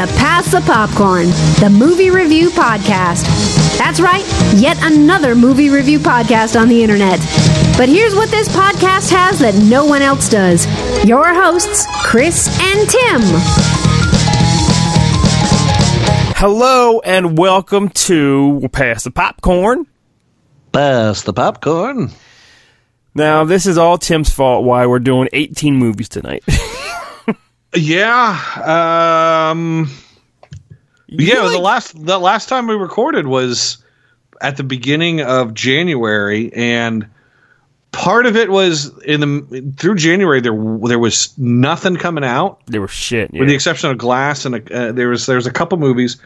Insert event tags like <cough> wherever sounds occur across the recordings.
to Pass the Popcorn, the movie review podcast. That's right, yet another movie review podcast on the internet. But here's what this podcast has that no one else does your hosts, Chris and Tim. Hello and welcome to Pass the Popcorn. Pass the popcorn. Now, this is all Tim's fault why we're doing 18 movies tonight. <laughs> Yeah. Um Yeah, the last the last time we recorded was at the beginning of January and part of it was in the through January there there was nothing coming out they were shit. Yeah. with the exception of Glass and a, uh, there was there was a couple movies.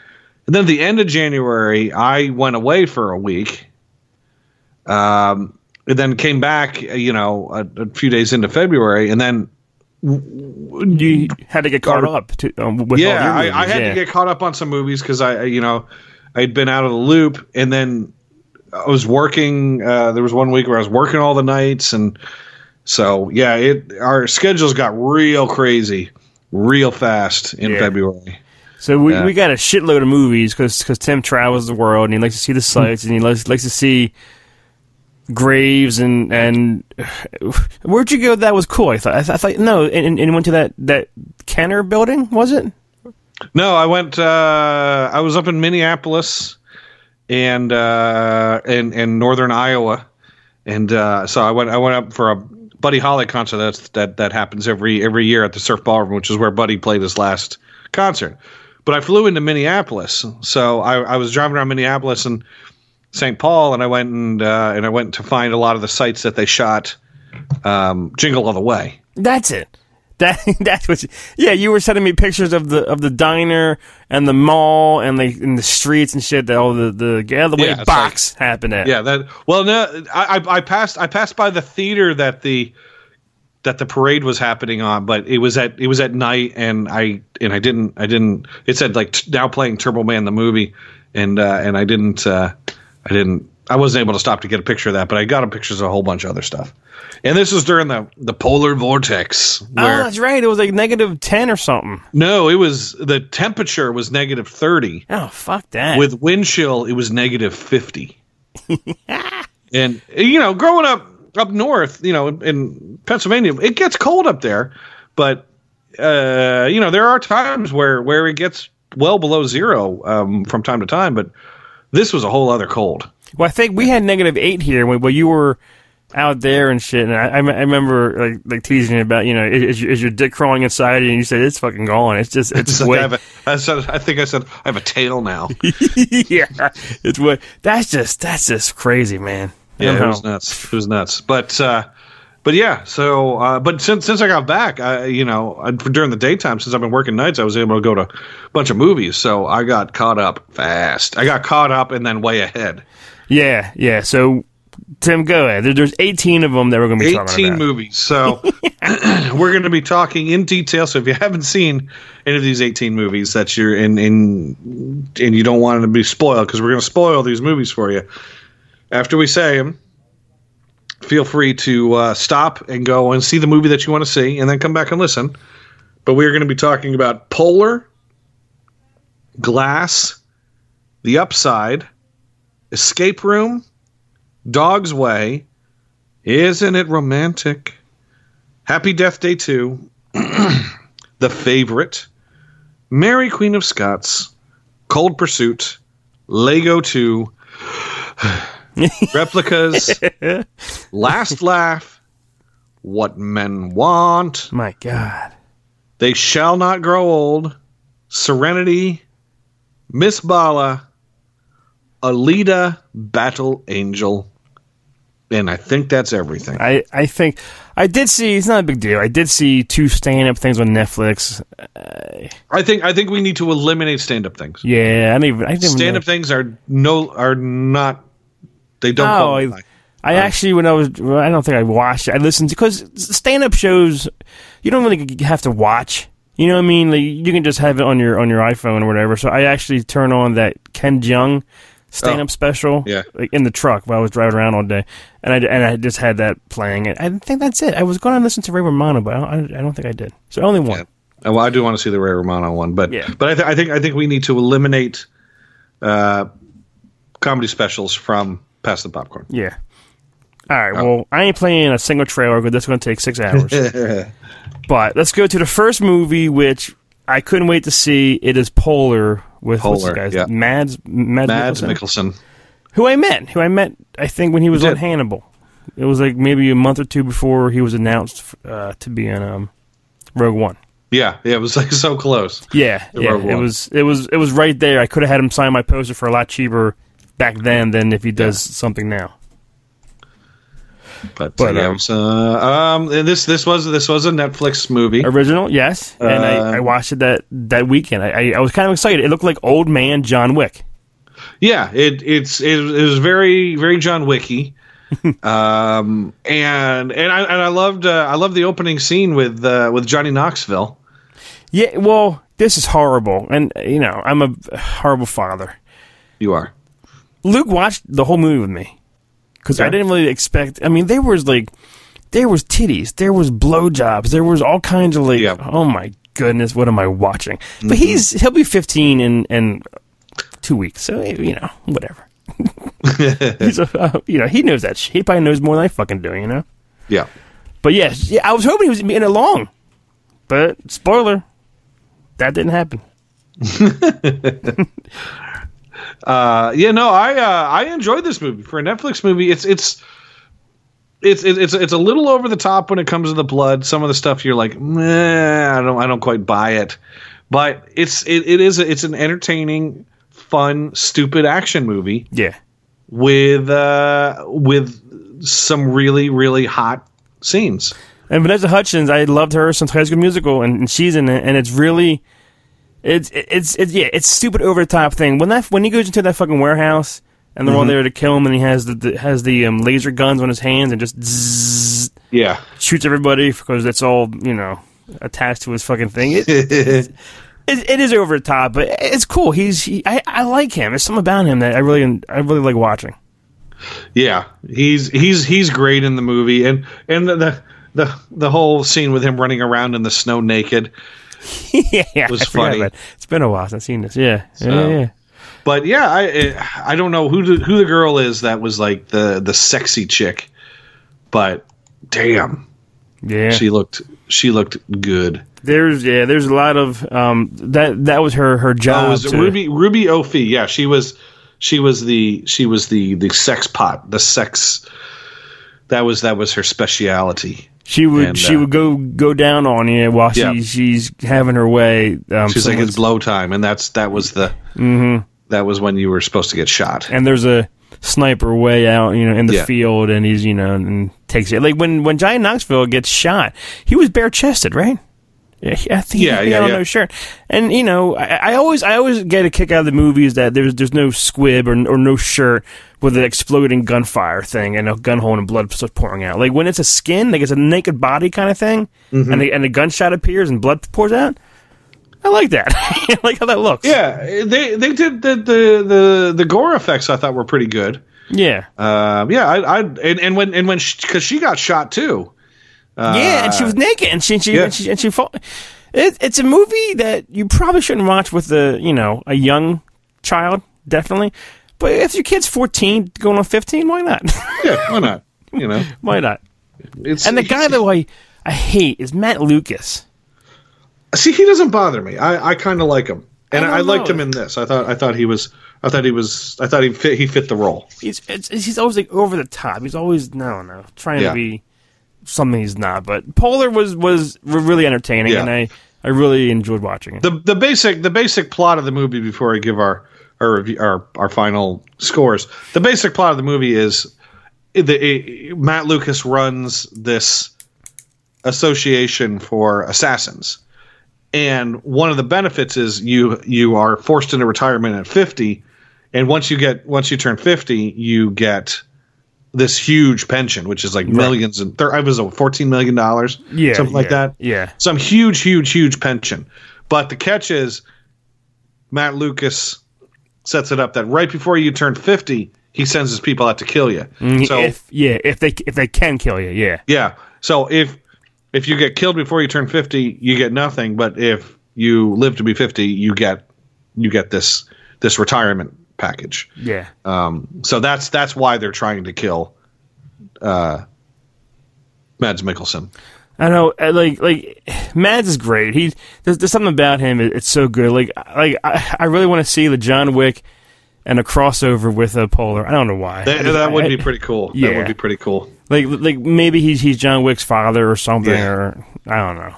And then at the end of January, I went away for a week. Um and then came back, you know, a, a few days into February and then you had to get caught up to, um, with all yeah, your I, I had yeah. to get caught up on some movies because I, I- you know, I'd been out of the loop, and then I was working. Uh, there was one week where I was working all the nights, and so yeah, it our schedules got real crazy, real fast in Yeah. February. So we, Yeah. we got a shitload of movies because Tim travels the world and he likes to see the sights and he likes, likes to see graves and and where'd you go? That was cool. I thought I, th- I thought no, and, and- and went to that that Kenner building was it? No, I went. Uh, I was up in Minneapolis and uh, and and northern Iowa, and uh, so I went. I went up for a Buddy Holly concert. That's that that happens every every year at the Surf Ballroom, which is where Buddy played his last concert. But I flew into Minneapolis, so I, I was driving around Minneapolis and St. Paul, and I went and uh, and I went to find a lot of the sites that they shot um, Jingle All the Way. That's it. That <laughs> that's what. You, yeah, you were sending me pictures of the of the diner and the mall and the and the streets and shit that all the the getaway Yeah, box happened at. Yeah, that. Well, no, I, I I passed I passed by the theater that the that the parade was happening on, but it was at it was at night, and I and I didn't I didn't. It said like t- now playing Turbo Man the movie, and uh, and I didn't uh, I didn't I wasn't able to stop to get a picture of that, but I got a pictures of a whole bunch of other stuff. And this was during the the polar vortex. Oh, that's right. It was like negative ten or something. no, it was the temperature was negative thirty. Oh, fuck that. with wind chill it was negative 50 <laughs> and you know growing up up north you know in pennsylvania it gets cold up there but uh you know there are times where where it gets well below zero um from time to time but this was a whole other cold Well, I think we had negative eight here when, when you were out there and shit. And I, I, I remember like like teasing you about you know is, your- is your dick crawling inside you? And you said it's fucking gone. It's just it's <laughs> It's way I, have a, I, said, I think i said i have a tail now <laughs> yeah. It's what that's just that's just crazy, man. Yeah, it was nuts. It was nuts. But uh, but yeah. So uh, but since since I got back, I you know I, during the daytime since I've been working nights, I was able to go to a bunch of movies. So I got caught up fast. I got caught up and then way ahead. Yeah, yeah. So Tim, go ahead. There's 18 of them that we're going to be talking Eighteen about. movies. So <laughs> <clears throat> we're going to be talking in detail. So if you haven't seen any of these eighteen movies, that you're in in and you don't want them to be spoiled because we're going to spoil these movies for you. After we say them, feel free to uh, stop and go and see the movie that you want to see, and then come back and listen. But we're going to be talking about Polar, Glass, The Upside, Escape Room, Dog's Way, Isn't It Romantic? Happy Death Day 2, <clears throat> The Favorite, Mary Queen of Scots, Cold Pursuit, Lego 2, <sighs> <laughs> Replicas, Last Laugh, What Men Want, My God. They Shall Not Grow Old, Serenity, Miss Bala, Alita, Battle Angel, and I think that's everything. I, I think I did see. It's not a big deal. I did see two stand-up things on Netflix. I think I think we need to eliminate stand-up things. Yeah, I don't even. I didn't Stand-up know. things are no are not. They don't. Oh, I. I actually, when I was, well, I don't think I watched it. I listened to because stand-up shows, you don't really have to watch. You know what I mean? Like, you can just have it on your on your iPhone or whatever. So I actually turn on that Ken Jeong stand-up Oh, special yeah. like, in the truck while I was driving around all day, and I and I just had that playing. And I think that's it. I was going to listen to Ray Romano, but I don't, I don't think I did. So only one. Yeah. Uh, Well, I do want to see the Ray Romano one, but Yeah. but I, th- I think I think we need to eliminate uh, comedy specials from Pass the Popcorn. Yeah. All right. Oh. Well, I ain't playing a single trailer because that's going to take six hours. <laughs> but let's go to the first movie, which I couldn't wait to see. It is Polar with what's Polar, the guy's yeah. Mads Mads, Mads Mikkelsen, Mikkelsen. who I met, who I met, I think when he was You on did. Hannibal. It was like maybe a month or two before he was announced uh, to be in um, Rogue One. Yeah, yeah, it was like so close. Yeah, yeah. It was it was it was right there. I could have had him sign my poster for a lot cheaper back then than if he does something now. But, But, yeah, um, was, uh, um, and this this was this was a Netflix movie. Original, yes, and I, Uh, I watched it that that weekend. I, I, I was kind of excited. It looked like old man John Wick. Yeah, it it's it, it was very very John Wicky, <laughs> um, and and I and I loved uh, I loved the opening scene with uh, with Johnny Knoxville. Yeah, well, this is horrible, and you know I'm a horrible father. You are. Luke watched the whole movie with me because I didn't really expect. I mean, there was like there was titties, there was blowjobs, there was all kinds of like. Yeah. Mm-hmm. Oh my goodness, what am I watching? But he's he'll be 15 in in two weeks, so you know whatever. <laughs> he's a, uh, you know he knows that shit. He probably knows more than I fucking do. You know. Yeah. But yes, yeah, I was hoping he was in it long. But spoiler, that didn't happen. <laughs> Uh, yeah, no, I uh, I enjoyed this movie for a Netflix movie. It's it's it's it's it's a little over the top when it comes to the blood. Some of the stuff you're like, Meh, I don't I don't quite buy it, but it's it, it is a, it's an entertaining, fun, stupid action movie Yeah. with uh with some really really hot scenes. And Vanessa Hudgens, I loved her since High School Musical, and, and she's in it, and it's really, it's it's it's yeah, it's stupid over the top thing. When that when he goes into that fucking warehouse and they're all there to kill him, and he has the, the has the um, laser guns on his hands and just zzz, Yeah, shoots everybody because it's all you know attached to his fucking thing. It, <laughs> it, it is over the top, but it's cool. He's he, I I like him. There's something about him that I really I really like watching. yeah, he's he's he's great in the movie, and and the the the, the whole scene with him running around in the snow naked. <laughs> yeah, Was funny. it. It's been a while since I've seen this. Yeah, So- yeah, yeah. But yeah, I I don't know who the, who the girl is that was like the the sexy chick, but damn, yeah. she looked she looked good. There's yeah, there's a lot of um that that was her her job. Oh, was to- Ruby Ruby O. Fee? Yeah, she was she was the she was the the sex pot the sex. That was that was her speciality. She would and, she uh, would go go down on you while Yeah. she's having her way. Um, She's like it's blow time, and that's that was the Mm-hmm. that was when you were supposed to get shot. and there's a sniper way out, you know, in the Yeah. field, and he's you know and takes it. Like when when Johnny Knoxville gets shot, he was bare chested, right? Yeah, I think Yeah, yeah, on yeah. no shirt. And you know, I, I always I always get a kick out of the movies that there's there's no squib or or no shirt with an exploding gunfire thing and a gun hole and blood starts pouring out. Like when it's a skin, like it's a naked body kind of thing, Mm-hmm. and the, and a gunshot appears and blood pours out. I like that. <laughs> I like how that looks. Yeah, they they did the the the, the gore effects. I thought were pretty good. yeah. Um, yeah, I, I and, and when and when because she, got shot too. Yeah, and she uh, was naked, and she, and she, yeah. and she, and she fought. It, it's a movie that you probably shouldn't watch with a, you know, a young child, definitely. But if your kid's fourteen, going on fifteen, why not? Yeah, why not? You know, <laughs> why not? it's And the guy that I, I hate is Matt Lucas. see he doesn't bother me. I, I kind of like him, and I I, liked him in this. I thought I thought he was I thought he was I thought he fit he fit the role. He's it's, he's always like over the top. He's always no no trying Yeah. to be something he's not. But Polar was was really entertaining, Yeah. and I I really enjoyed watching it. the the basic the basic plot of the movie before I give our our review, our, our final scores. The basic plot of the movie is the it, Matt Lucas runs this association for assassins. And one of the benefits is you you are forced into retirement at 50 and once you get once you turn 50 you get this huge pension which is like millions and thir- I was a 14 million dollars yeah, something like that Yeah, some huge, huge, huge pension. But the catch is Matt Lucas sets it up that right before you turn 50, he sends his people out to kill you. Mm, so if yeah if they if they can kill you, yeah. yeah. So if if you get killed before you turn 50, you get nothing, but if you live to be 50, you get you get this this retirement package. Yeah. Um, so that's that's why they're trying to kill uh, Mads Mikkelsen. I know, uh, like like Mads is great. He there's, there's something about him. It's so good. Like like I, I really want to see the John Wick and a crossover with a Polar. I don't know why. That, that would be pretty cool. Yeah. That would be pretty cool. like like maybe he's he's John Wick's father or something, Yeah. or I don't know.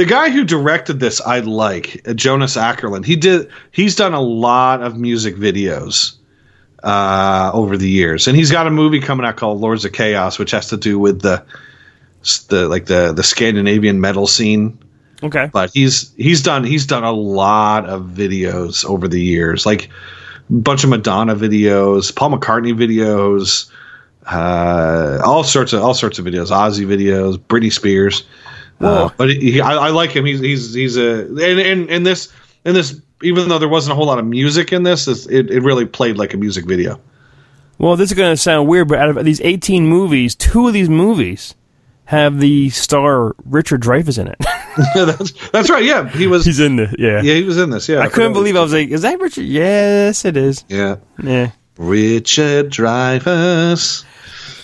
The guy who directed this, I like uh, Jonas Åkerlund. He did. He's done a lot of music videos uh, over the years, and he's got a movie coming out called Lords of Chaos, which has to do with the the like the the Scandinavian metal scene. Okay. But he's he's done he's done a lot of videos over the years, like a bunch of Madonna videos, Paul McCartney videos, uh, all sorts of all sorts of videos, Ozzy videos, Britney Spears. Uh, but he, I, I like him. He's he's he's a and and, and this and this even though there wasn't a whole lot of music in this, it, it really played like a music video. Well, this is going to sound weird, but out of these 18 movies, two of these movies have the star Richard Dreyfuss in it. <laughs> <laughs> that's, that's right. Yeah, he was. He's in this. Yeah. yeah, he was in this. Yeah, I couldn't believe I was like, is that Richard? Yes, it is. Yeah, Yeah. Richard Dreyfuss.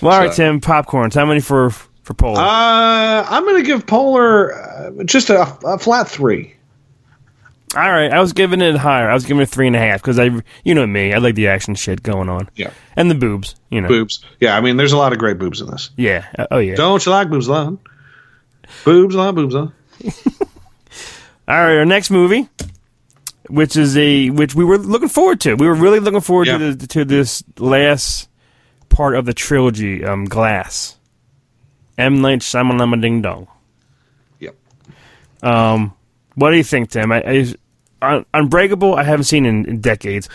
Well, all right, So- Tim. Popcorns. How many for for Polar? Uh, I'm going to give Polar uh, just a, a flat three. all right, I was giving it higher. I was giving it three and a half because I, you know me, I like the action shit going on. Yeah. And the boobs, you know. Boobs. Yeah, I mean, there's a lot of great boobs in this. Yeah. Uh, oh yeah. Don't you like boobs, love? Boobs, love, boobs, love. <laughs> All right, our next movie, which is a which we were looking forward to. We were really looking forward Yeah. to the, to this last part of the trilogy, um, Glass. M Night Shyamalan Ding Dong. Yep. What do you think, Tim? I, I Unbreakable. I haven't seen in, in decades.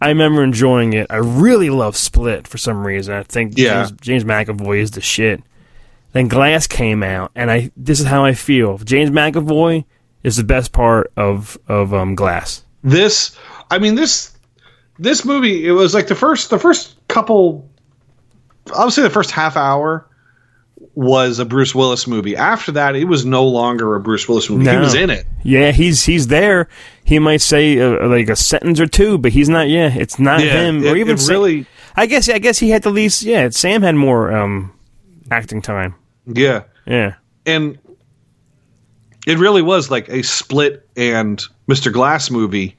I remember enjoying it. I really love Split for some reason. I think Yeah. James, James McAvoy is the shit. Then Glass came out, and I this is how I feel. James McAvoy is the best part of of um, Glass. This, I mean, this this movie. It was like the first the first couple. obviously the first half hour was a Bruce Willis movie. After that, it was no longer a Bruce Willis movie. He was in it. Yeah, he's he's there. He might say uh, like a sentence or two, but he's not. Yeah, it's not Yeah, him. it- or even Sam- really- I guess I guess he had the least. Yeah, Sam had more um, acting time. Yeah. Yeah. and it really was like a split and Mr. Glass movie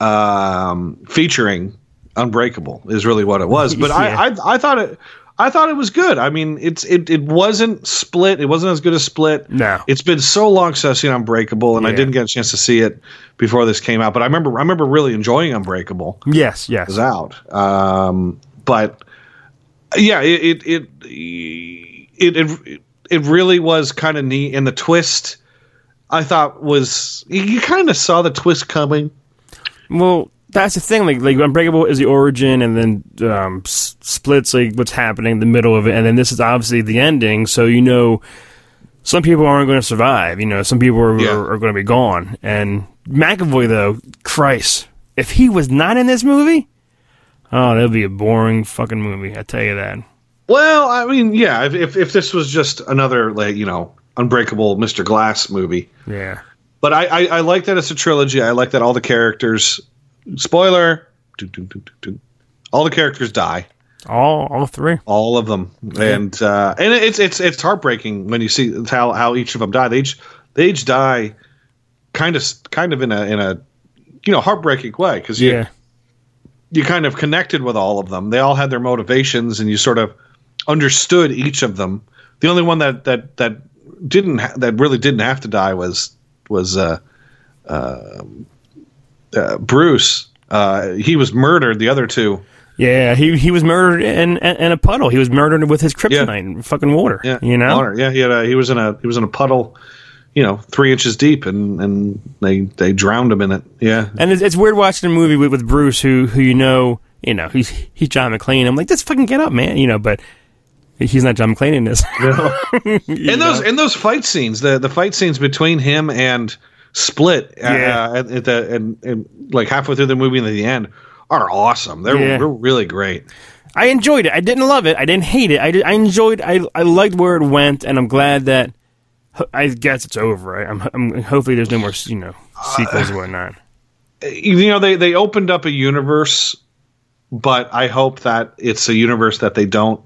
um, featuring Unbreakable is really what it was. <laughs> But Yeah. I, I I thought it I thought it was good. I mean, it's it, it wasn't split. It wasn't as good as split. No. It's been so long since I've seen Unbreakable, and I didn't get a chance to see it before this came out. But I remember I remember really enjoying Unbreakable Yes. Yes. was out. Um, but yeah, it it it it, it, it really was kind of neat, and the twist I thought was you kind of saw the twist coming. Well, that's the thing. Like, like Unbreakable is the origin, and then um, S- Splits like what's happening in the middle of it, and then this is obviously the ending. So you know, some people aren't going to survive. You know, some people are, Yeah. are, are going to be gone. And McAvoy, though, Christ, if he was not in this movie, oh, that'd be a boring fucking movie. I tell you that. Well, I mean, yeah, if if, if this was just another like you know Unbreakable Mr. Glass movie, Yeah. but I, I I like that it's a trilogy. I like that all the characters. Spoiler. All the characters die. All, all three. all of them, and uh, and it's it's it's heartbreaking when you see how how each of them die. They each they each die, kind of kind of in a in a you know heartbreaking way because you Yeah. you kind of connected with all of them. They all had their motivations, and you sort of understood each of them. The only one that that that didn't ha- that really didn't have to die was was uh, uh, uh, Bruce. Uh, he was murdered. The other two. Yeah, he he was murdered in, in, in a puddle. He was murdered with his kryptonite in fucking water. Yeah, you know. Honor. Yeah, he had a, he was in a he was in a puddle, you know, three inches deep, and and they they drowned him in it. Yeah, And it's, it's weird watching a movie with, with Bruce, who who you know, you know, he's he's John McClane. I'm like, just fucking get up, man. You know, but he's not John McClane in this. and <laughs> those and those fight scenes, the the fight scenes between him and Split, Yeah. uh, at, at the and, and like halfway through the movie and at the end, are awesome. They're, Yeah. they're really great. I enjoyed it. I didn't love it. I didn't hate it. I did, I enjoyed. I I liked where it went, and I'm glad that I guess it's over. Right? I'm, I'm hopefully there's no more you know sequels and whatnot. you know they they opened up a universe but i hope that it's a universe that they don't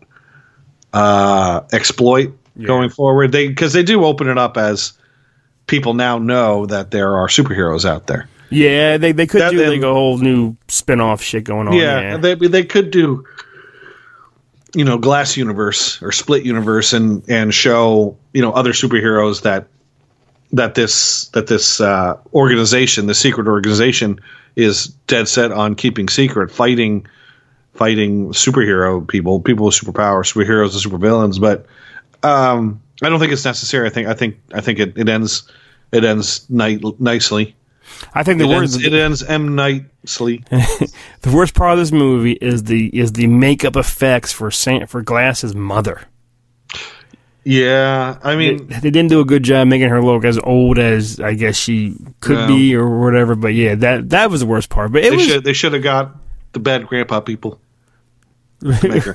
uh exploit going forward they because they do open it up as people now know that there are superheroes out there Yeah, they they could That- do then- like a whole new spin off shit going on. yeah, Yeah, they they could do you know glass universe or split universe and and show you know other superheroes that that this that this uh, organization the secret organization is dead set on keeping secret fighting fighting superhero people people with superpowers superheroes and supervillains but um i don't think it's necessary i think i think i think it, it ends it ends ni- nicely I think the it worst ends, it ends m nicely <laughs> the worst part of this movie is the is the makeup effects for Saint for Glass's mother. yeah i mean they didn't do a good job making her look as old as I guess she could No. be or whatever. But yeah, that that was the worst part. But it They was should they should have got the bad grandpa people. to make her.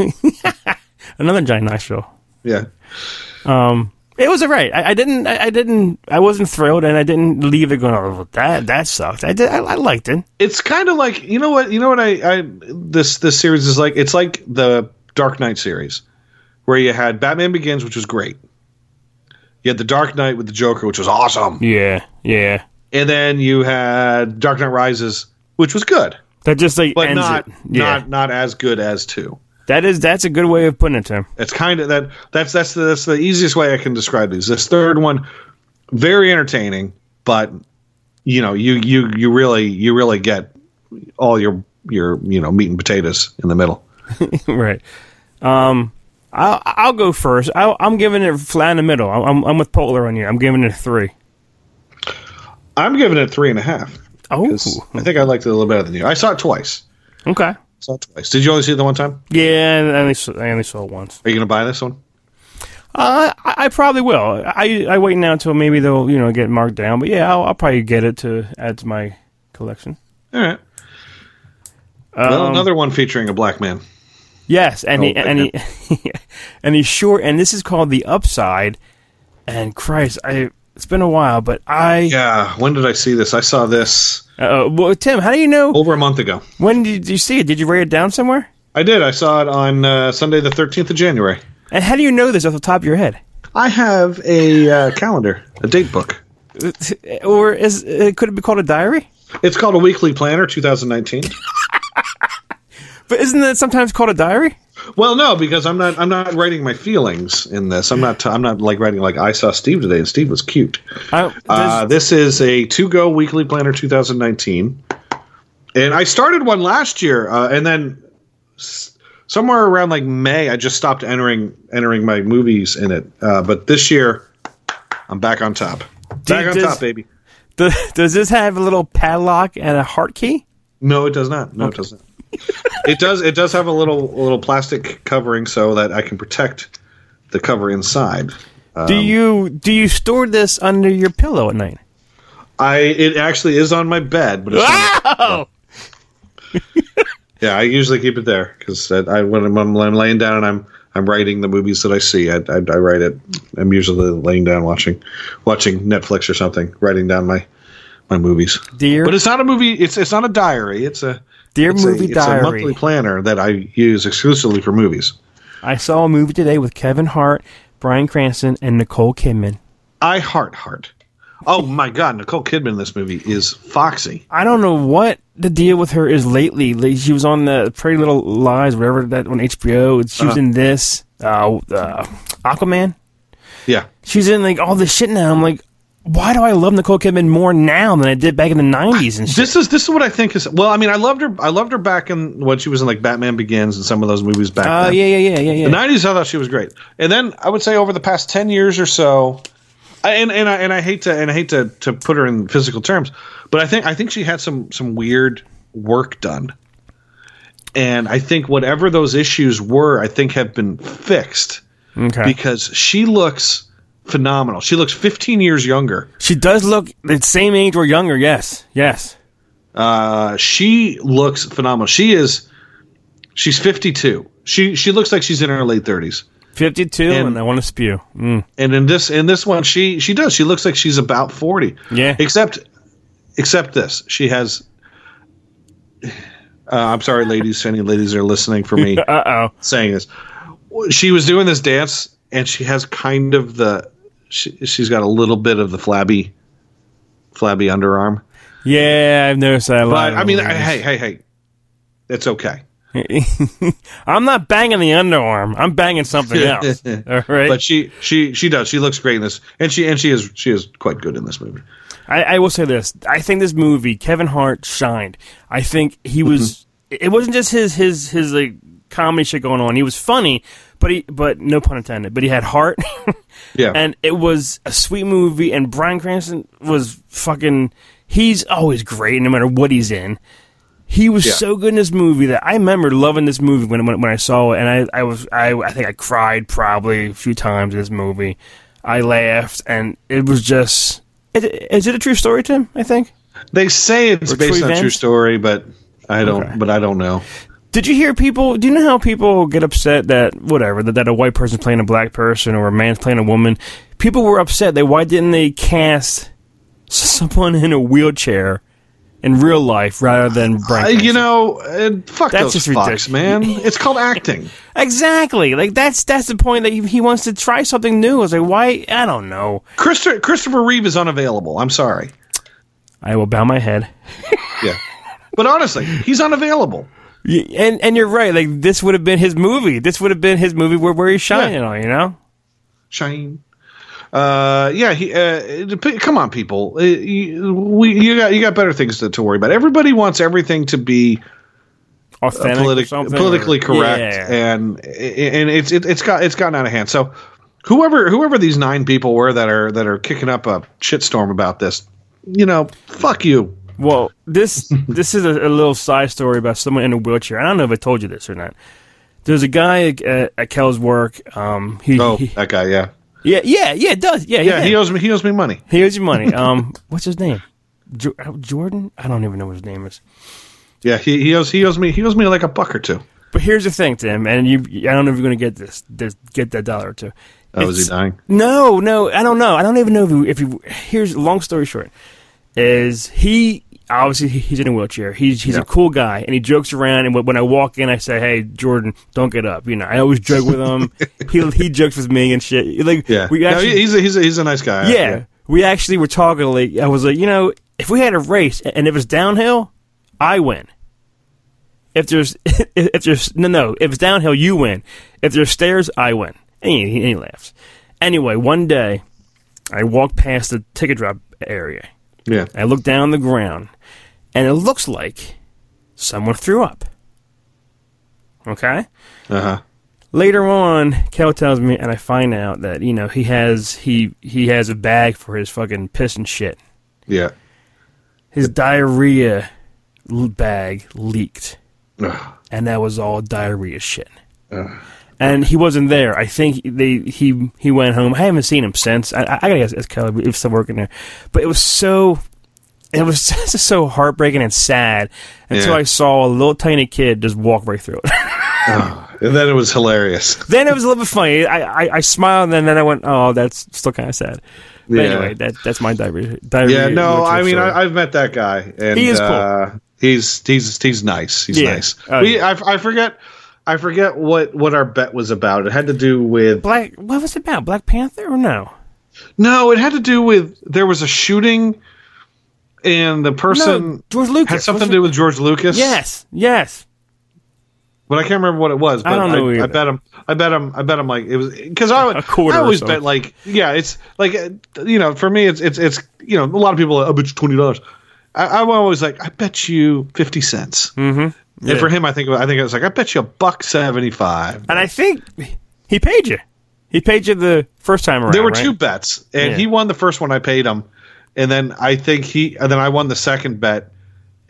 <laughs> another Johnny Knoxville. Yeah. Um, it was alright. I, I didn't. I, I didn't. I wasn't thrilled, and I didn't leave it going. Oh, that that sucked. I did. I, I liked it. It's kind of like you know what you know what I, I this this series is like. It's like the Dark Knight series, where you had Batman Begins, which was great. You had the Dark Knight with the Joker, which was awesome, Yeah, yeah. and then you had Dark Knight Rises, which was good, That just like but ends not it. Yeah, not not as good as two. That is that's a good way of putting it, Tim. It's kind of that. That's that's the, that's the easiest way I can describe these. This third one, very entertaining, but you know, you you you really you really get all your your you know meat and potatoes in the middle. <laughs> right. Um, I'll I'll go first. i I'm giving it flat in the middle. I'm I'm with Polar on you. I'm giving it a three. I'm giving it three and a half. Oh, I think I liked it a little better than you. I saw it twice. okay. Saw it twice. Did you only see it the one time? Yeah, I only saw, I only saw it once. Are you going to buy this one? Uh, I, I probably will. I I wait now until maybe they'll you know get marked down. But yeah, I'll, I'll probably get it to add to my collection. All right. well, Um, another one featuring a black man. Yes, and he, Oh, and he <laughs> and he's short, and this is called the Upside. And Christ, I it's been a while, but I Yeah. When did I see this? I saw this uh, well, Tim, how do you know over a month ago. when did you see it? Did you write it down somewhere? I did. I saw it on uh, Sunday, the 13th of January. And how do you know this off the top of your head? I have a uh, calendar, a date book. <laughs> Or is uh, could it be called a diary? It's called a weekly planner 2019. <laughs> But isn't that sometimes called a diary? well, no, because I'm not I'm not writing my feelings in this. I'm not I'm not like writing like I saw Steve today and Steve was cute. I, Uh, this is a to go weekly planner 2019. And I started one last year uh, and then s- somewhere around like May I just stopped entering entering my movies in it. Uh, but this year I'm back on top. Back on does- top, baby. does, does this have a little padlock and a heart key? No, it does not. No, it does not. <laughs> it does. It does have a little a little plastic covering so that I can protect the cover inside. do um, you do you store this under your pillow at night? I it actually is on my bed, but it's not, Oh, yeah. I usually keep it there because I, I when I'm, when I'm laying down and I'm I'm writing the movies that I see. I, I, I write it. I'm usually laying down watching watching Netflix or something, writing down my my movies. dear, But it's not a movie. It's it's not a diary. It's a dear it's movie a, it's a monthly planner that I use exclusively for movies. I saw a movie today with Kevin Hart, Bryan Cranston, and Nicole Kidman. I heart heart. Oh my God, Nicole Kidman in this movie is foxy. I don't know what the deal with her is lately. Like, she was on the Pretty Little Lies, whatever that on HBO. She was Uh-huh. in this uh, uh, Aquaman. Yeah, She's in like all this shit now. I'm like, why do I love Nicole Kidman more now than I did back in the '90s and shit? this is this is what I think is. Well, I mean, I loved her. I loved her back in when she was in like Batman Begins and some of those movies back Oh then. yeah, yeah, yeah, yeah, yeah. The nineties, I thought she was great, and then I would say over the past ten years or so, I, and and I and I hate to and I hate to to put her in physical terms, but I think I think she had some some weird work done, and I think whatever those issues were, I think have been fixed okay. because she looks phenomenal. She looks fifteen years younger. she does look the same age or younger. Yes, yes. Uh, she looks phenomenal. She is she's fifty two. She she looks like she's in her late thirties. 52, and, And- I want to spew. Mm. And in this in this one, she she does. She looks like she's about forty. Yeah. Except except this, she has. Uh, I'm sorry, ladies. Any ladies are listening for me <laughs> Uh oh. saying this. She was doing this dance, and she has kind of the. She, she's got a little bit of the flabby, flabby underarm. Yeah, I've noticed that a lot. But I mean, hey, hey, hey, it's okay. <laughs> I'm not banging the underarm. I'm banging something <laughs> else. All right. But she she she does. She looks great in this, and she and she is she is quite good in this movie. I, I will say this: I think this movie, Kevin Hart shined. I think he was. Mm-hmm. It wasn't just his his his like comedy shit going on. He was funny, but he but no pun intended. But he had heart, <laughs> Yeah, and it was a sweet movie. And Bryan Cranston was fucking. He's always great, no matter what he's in. He was Yeah. so good in this movie that I remember loving this movie when when, when I saw it, and I I was I I think I cried probably a few times in this movie. I laughed, and it was just. Is it, is it a true story, Tim? I think. they say it's Or based on a true story, but I don't. Okay. But I don't know. Did you hear people? Do you know how people get upset that whatever that, that a white person's playing a black person or a man's playing a woman? People were upset. They why didn't they cast someone in a wheelchair in real life rather than <sighs> Bryan? I, you know, uh, fuck That's those just fucks, ridiculous. man. It's called acting. <laughs> exactly. Like that's that's the point that he, he wants to try something new. I was like, why? I don't know. Christopher Christopher Reeve is unavailable. I'm sorry. I will bow my head. Yeah, but honestly, he's unavailable. And and you're right. Like this would have been his movie. This would have been his movie where where he's shining on. You know. Shine. Uh, yeah, he. Uh, come on, people. Uh, you, we, you got you got better things to, to worry about. Everybody wants everything to be Authentic, or something, politically or- correct, Yeah. and and it's it, it's got it's gotten out of hand. So whoever whoever these nine people were that are that are kicking up a shitstorm about this, you know, fuck you. Well, <laughs> this this is a, a little side story about someone in a wheelchair. I don't know if I told you this or not. There's a guy at, at Kel's work. Um, he, Oh, he- that guy, yeah, yeah, yeah, yeah, it does. Yeah, yeah. yeah. He owes me he owes me money. He owes you money. <laughs> Um, what's his name? Jo- uh, Jordan? I don't even know what his name is. Yeah, he, he owes he owes me he owes me like a buck or two. But here's the thing, Tim, and you, I don't know if you're going to get this, this, get that dollar or two. Oh, is he dying? No, no, I don't know. I don't even know if he, if he. Here's long story short, is he obviously he's in a wheelchair. He's he's Yeah. a cool guy, and he jokes around. And when- I walk in, I say, "Hey, Jordan, don't get up." You know, I always joke with him. <laughs> he he jokes with me and shit. Like Yeah, we actually, he- he's a, he's a, he's a nice guy. yeah, we actually were talking. Like I was like, you know, if we had a race and if it's downhill, I win. If there's <laughs> if there's no no if it's downhill, you win. If there's stairs, I win. And he, he laughs. Anyway, one day I walked past the ticket drop area. yeah. I look down the ground, and it looks like someone threw up. Okay. Uh huh. Later on, Kel tells me, and I find out that you know he has he he has a bag for his fucking piss and shit. Yeah. His diarrhea bag leaked, Ugh. and that was all diarrhea shit. And he wasn't there. I think they he he went home. I haven't seen him since. I, I I gotta guess it's Kelly. Was still working there, but it was so. It was <laughs> just so heartbreaking and sad until Yeah. I saw a little tiny kid just walk right through it. <laughs> And then it was hilarious. then it was a little bit funny. I, I, I smiled and then I went, "Oh, that's still kind of sad." But Yeah. anyway, that that's my diarrhea. diarrhea Yeah, no, I mean. I, I've met that guy, and He is cool. uh, he's he's he's nice. He's Yeah. nice. Oh, we. I, I forget, I forget what what our bet was about. It had to do with Black. What was it about? Black Panther or no? no, it had to do with there was a shooting, and the person no, George Lucas had something to do with George Lucas. Yes, yes. but I can't remember what it was. But I don't know I, either. bet him. I bet him. I bet him like it was because I would. A quarter I always bet like yeah. It's like uh, you know for me it's it's it's you know a lot of people. I bet you twenty dollars. I, I'm always like I bet you fifty cents. Mm-hmm. And for him, I think I think it was like I bet you a buck seventy five. And I think he paid you. He paid you the first time around. There were right? two bets, and Yeah. he won the first one. I paid him, and then I think he and then I won the second bet,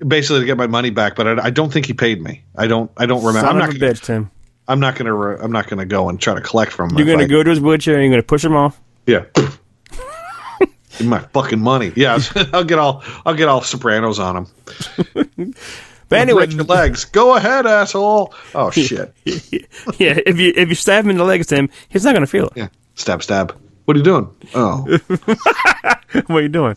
basically to get my money back. But I, I don't think he paid me. I don't. I don't remember. Son I'm not. Gonna, bitch, Tim. I'm not gonna. Re, I'm not gonna go and try to collect from him. You're gonna I- go to his wheelchair and you're gonna push him off. Yeah. <laughs> My fucking money. Yeah, <laughs> I'll get all I'll get all Sopranos on him. <laughs> But anyway, break your legs. Go ahead, asshole. Oh shit. yeah, if you if you stab him in the legs, Tim, he's not gonna feel it. Yeah. Stab, stab. What are you doing? Oh, <laughs> what are you doing?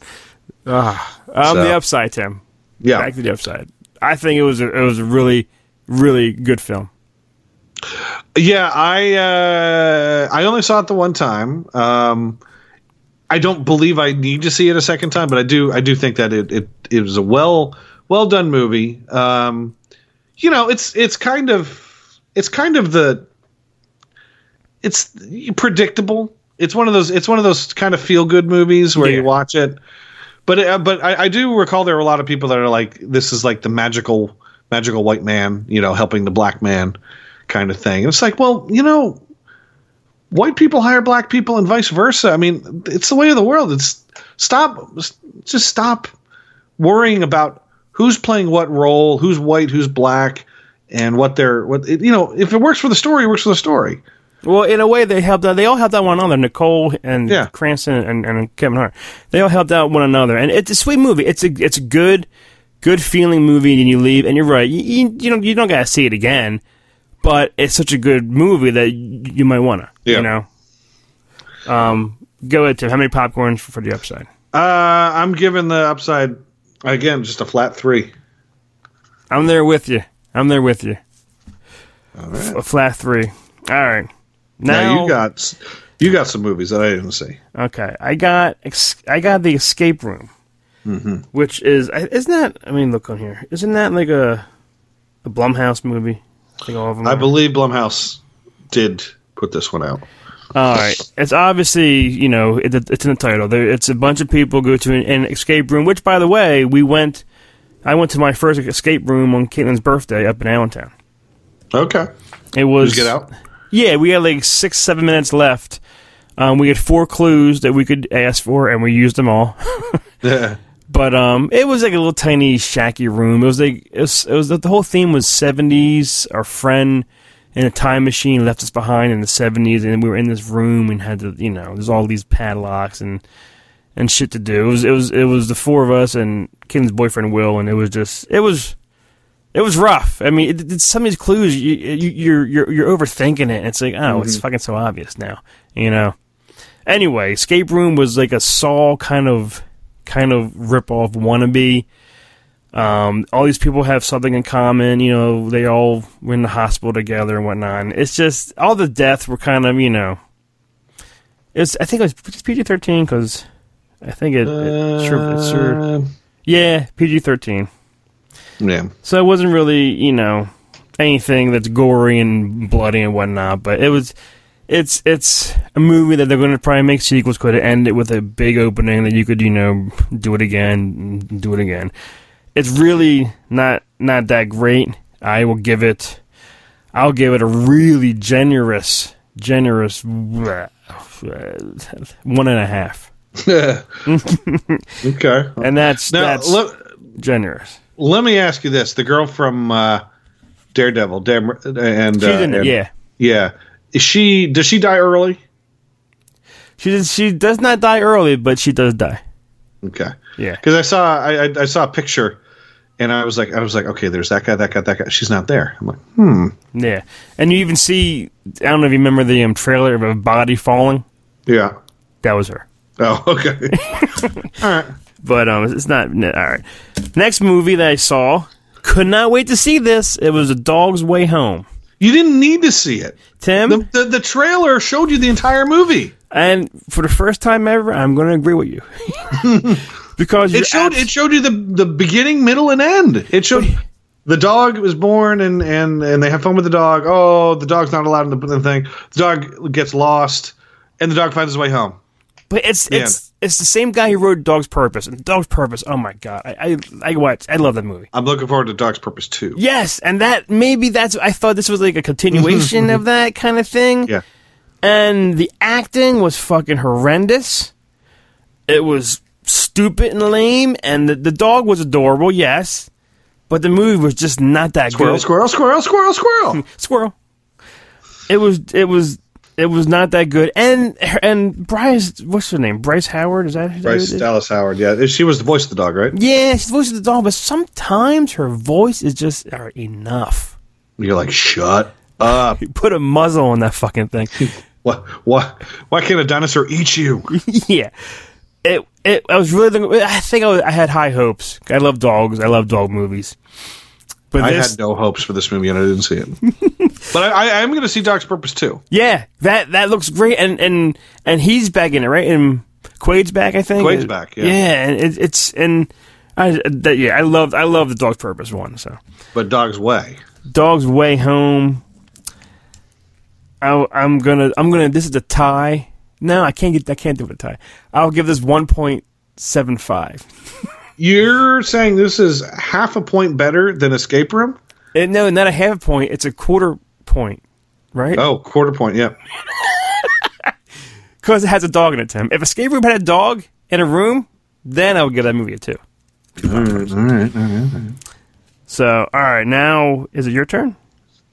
Ah, on So- the upside, Tim. yeah. Back to the upside. I think it was a, it was a really really good film. Yeah, I uh, I only saw it the one time. Um, I don't believe I need to see it a second time, but I do I do think that it it, it was a well well done movie. Um, you know, it's it's kind of it's kind of the it's predictable. It's one of those it's one of those kind of feel good movies where Yeah. you watch it. But uh, but I, I do recall there were a lot of people that are like this is like the magical magical white man, you know, helping the black man kind of thing. And it's like, well, you know, white people hire black people and vice versa. I mean, it's the way of the world. It's stop just stop worrying about who's playing what role, who's white, who's black, and what they're what you know, if it works for the story, it works for the story. Well, in a way, they helped out. They all helped out one another. Nicole and Yeah. Cranston and, and Kevin Hart. They all helped out one another, and it's a sweet movie. It's a it's a good, good feeling movie. And you leave, and you're right. You you, you don't you don't gotta see it again, but it's such a good movie that you, you might wanna. Yeah. You know. Um, go ahead, Tim. How many popcorns for, for the upside? Uh, I'm giving the upside again just a flat three. I'm there with you. I'm there with you. F- a flat three. All right. Now, Now, you got you got some movies that I didn't see. Okay, I got I got the Escape Room, mm-hmm. which is isn't that? I mean, look on here. Isn't that like a a Blumhouse movie? I think all of them. I believe Blumhouse did put this one out. All right, it's obviously you know it, it's in the title. There, it's a bunch of people go to an, an escape room. Which, by the way, we went. I went to my first escape room on Caitlin's birthday up in Allentown. Okay, It was Did you get out. Yeah, we had like six, seven minutes left. Um, we had four clues that we could ask for, and we used them all. <laughs> Yeah. But um, it was like a little tiny shacky room. It was like it was, it was the whole theme was seventies. Our friend in a time machine left us behind in the seventies, and we were in this room and had to, you know, there's all these padlocks and and shit to do. It was it was it was the four of us and Kim's boyfriend Will, and it was just it was it was rough. I mean, it, it's some of these clues you, you you're you're you're overthinking it. And it's like oh, it's fucking so obvious now, you know. Anyway, escape room was like a Saw kind of kind of rip off wannabe. Um, all these people have something in common. You know, they all were in the hospital together and whatnot. And it's just all the deaths were kind of you know. It's I think it was PG thirteen because I think it, it sure, it sure Uh, yeah PG thirteen. Yeah. So it wasn't really, you know, anything that's gory and bloody and whatnot. But it was, it's it's a movie that they're going to probably make sequels. Could end it with a big opening that you could, you know, do it again, do it again. It's really not not that great. I will give it, I'll give it a really generous, generous <laughs> one and a half, <laughs> <laughs> okay. and that's Now that's let, generous. Let me ask you this: the girl from uh, Daredevil, Dam- and uh, it, and- yeah. yeah. Is she? Does she die early? She does, she does not die early, but she does die. Okay. Yeah. Because I saw I, I I saw a picture, and I was like I was like okay, there's that guy, that guy, that guy. She's not there. I'm like hmm. Yeah, and you even see. I don't know if you remember the um, trailer of a body falling. Yeah. That was her. Oh, <laughs> okay. <laughs> All right. But um, it's not. All right. Next movie that I saw. Could not wait to see this. It was A Dog's Way Home. You didn't need to see it. Tim, The, the the trailer showed you the entire movie. and for the first time ever, I'm going to agree with you <laughs> because It showed abs- it showed you the the beginning, middle, and end. It showed the dog was born and and and they have fun with the dog. Oh, the dog's not allowed in the, the thing. The dog gets lost, and the dog finds his way home. But it's The it's it's the same guy who wrote Dog's Purpose, and Dog's Purpose. Oh my god, I I I watch. I love that movie. I'm looking forward to Dog's Purpose too. Yes, and that maybe that's. I thought this was like a continuation mm-hmm. of that kind of thing. Yeah. and the acting was fucking horrendous. It was stupid and lame, and the, the dog was adorable, yes, but the movie was just not that good. Squirrel, good. squirrel, squirrel, squirrel, squirrel. <laughs> Squirrel. It was. It was. It was not that good. And and Bryce, what's her name? Bryce Howard. Is that Bryce? Dallas Howard. Yeah, she was the voice of the dog, right? Yeah, she's the voice of the dog, but sometimes her voice is just enough. You're like, shut up. <laughs> Put a muzzle on that fucking thing. <laughs> What? What? Why can't a dinosaur eat you? <laughs> yeah. It, it, I was really, I think I, was, I had high hopes. I love dogs. I love dog movies. But I this, had no hopes for this movie, and I didn't see it. <laughs> but I, I, am going to see Dog's Purpose too. yeah, that that looks great, and and and he's back in it, right? And Quaid's back, I think. Quaid's back, yeah. yeah, and it, it's and I that, yeah, I love I love the Dog's Purpose one. So But Dog's Way. Dog's Way Home. I, I'm gonna I'm gonna this is a tie. No, I can't get I can't do it a tie. I'll give this one point seven five. <laughs> You're saying this is half a point better than Escape Room? And no, not a half point. It's a quarter point, right? Oh, quarter point. Yeah. <laughs> Because it has a dog in it, Tim. If Escape Room had a dog in a room, then I would give that movie a two. All right. All right. All right. So, all right, now is it your turn?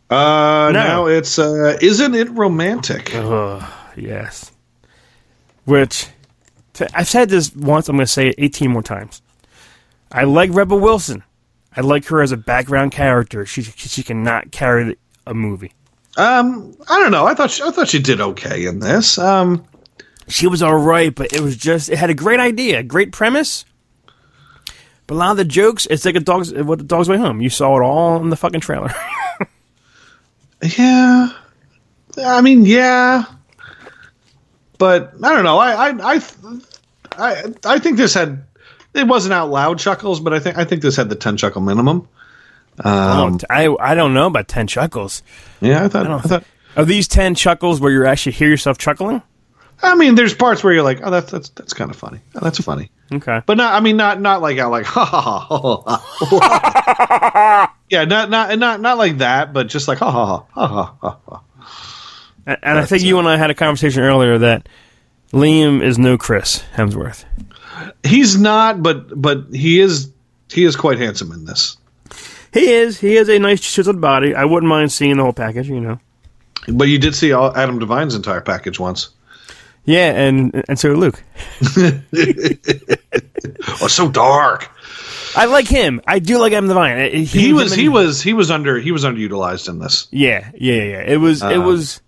Uh, No. now it's uh, isn't it romantic? Ugh, yes. Which t- I've said this once. I'm going to say it 18 more times. I like Rebel Wilson. I like her as a background character. She she cannot carry a movie. Um, I don't know. I thought she, I thought she did okay in this. Um, She was all right, but it was just it had a great idea, great premise. But a lot of the jokes, it's like a dog's what the dog's way home. You saw it all in the fucking trailer. <laughs> yeah. I mean, yeah. But I don't know. I I I I, I think this had it wasn't out loud chuckles, but I think I think this had the ten chuckle minimum. Um, I I don't know about ten chuckles. yeah, I thought. I, don't- thought. Are these ten chuckles where you actually hear yourself chuckling? I mean, there's parts where you're like, oh, that's that's that's kind of funny. Oh, that's funny. Okay. But not, I mean, not not like out like <laughs> ha ha ha. ha, ha. <laughs> yeah, not not not not like that, but just like ha ha ha ha ha ha. ha. And, and I think you and I had a conversation earlier that Liam is no Chris Hemsworth. He's not, but but he is he is quite handsome in this. He is. He has a nice chiseled body. I wouldn't mind seeing the whole package. You know. But you did see all Adam Devine's entire package once. Yeah, and and so Luke. <laughs> Oh, so dark. I like him. I do like Adam Devine. He, He was he was he was under he was underutilized in this. Yeah, yeah, yeah. It was. Uh. it was.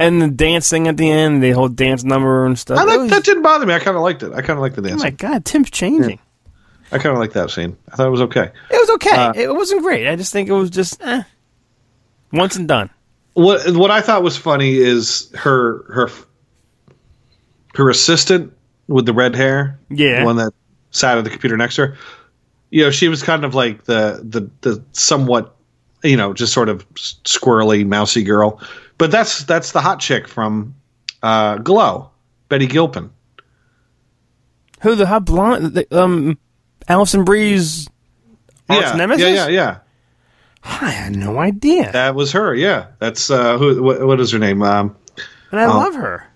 And the dancing at the end, the whole dance number and stuff. I like, was- that didn't bother me. I kind of liked it. I kind of liked the dance. oh my god, Tim's changing. I kind of liked that scene. I thought it was okay. It was okay. Uh, it wasn't great. I just think it was just eh. once and done. What what I thought was funny is her her her assistant with the red hair. Yeah. the one that sat at the computer next to her. You know, she was kind of like the the the somewhat you know just sort of squirrely mousy girl, but that's that's the hot chick from uh, Glow, Betty Gilpin. Who the hot blonde? The, um, Allison arch yeah, nemesis. yeah, yeah, yeah. I had no idea, That was her. Yeah, that's uh, who. What, what is her name? Um, and I oh. love her.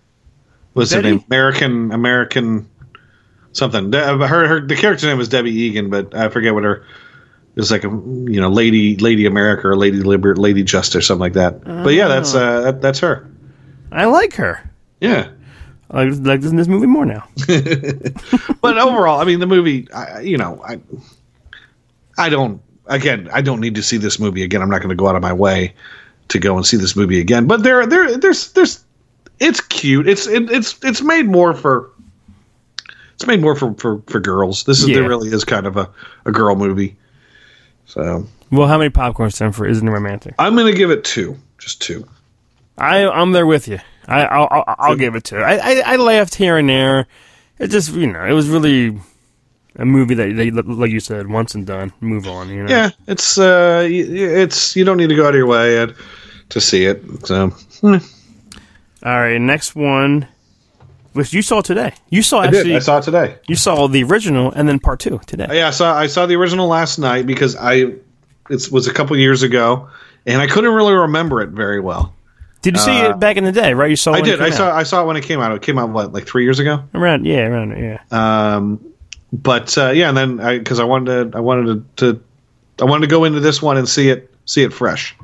what's her name? American American something. Uh, her her the character name was Debbie Eagan, but I forget what her. It was like a you know lady lady America or lady Liber lady Justice something like that. But yeah, that's uh that, that's her. I like her. Yeah. I like this in this movie more now. <laughs> But overall, I mean, the movie, I, you know, I, I don't. Again, I don't need to see this movie again. I'm not going to go out of my way to go and see this movie again. But there, there, there's, there's, it's cute. It's, it, it's, it's made more for. It's made more for for, for girls. This is Yeah. there really is kind of a, a girl movie. So Well, how many popcorns time for isn't it romantic? I'm going to give it two, just two. I I'm there with you. I I'll I'll, I'll give it two. I, I I laughed here and there. It just you know it was really a movie that they like you said once and done. Move on. You know. Yeah, it's uh, it's you don't need to go out of your way to see it. So hmm. All right. Next one, which you saw today. You saw I actually. did. I saw it today. You saw the original and then part two today. Yeah, I saw I saw the original last night because I it was a couple years ago and I couldn't really remember it very well. Did you see it back in the day? Right. You saw. it uh, I did. I saw out? I saw it when it came out. It came out what like three years ago. around. Yeah, around. Yeah. Um, but uh, yeah, and then I because I wanted to I wanted to, to I wanted to go into this one and see it see it fresh.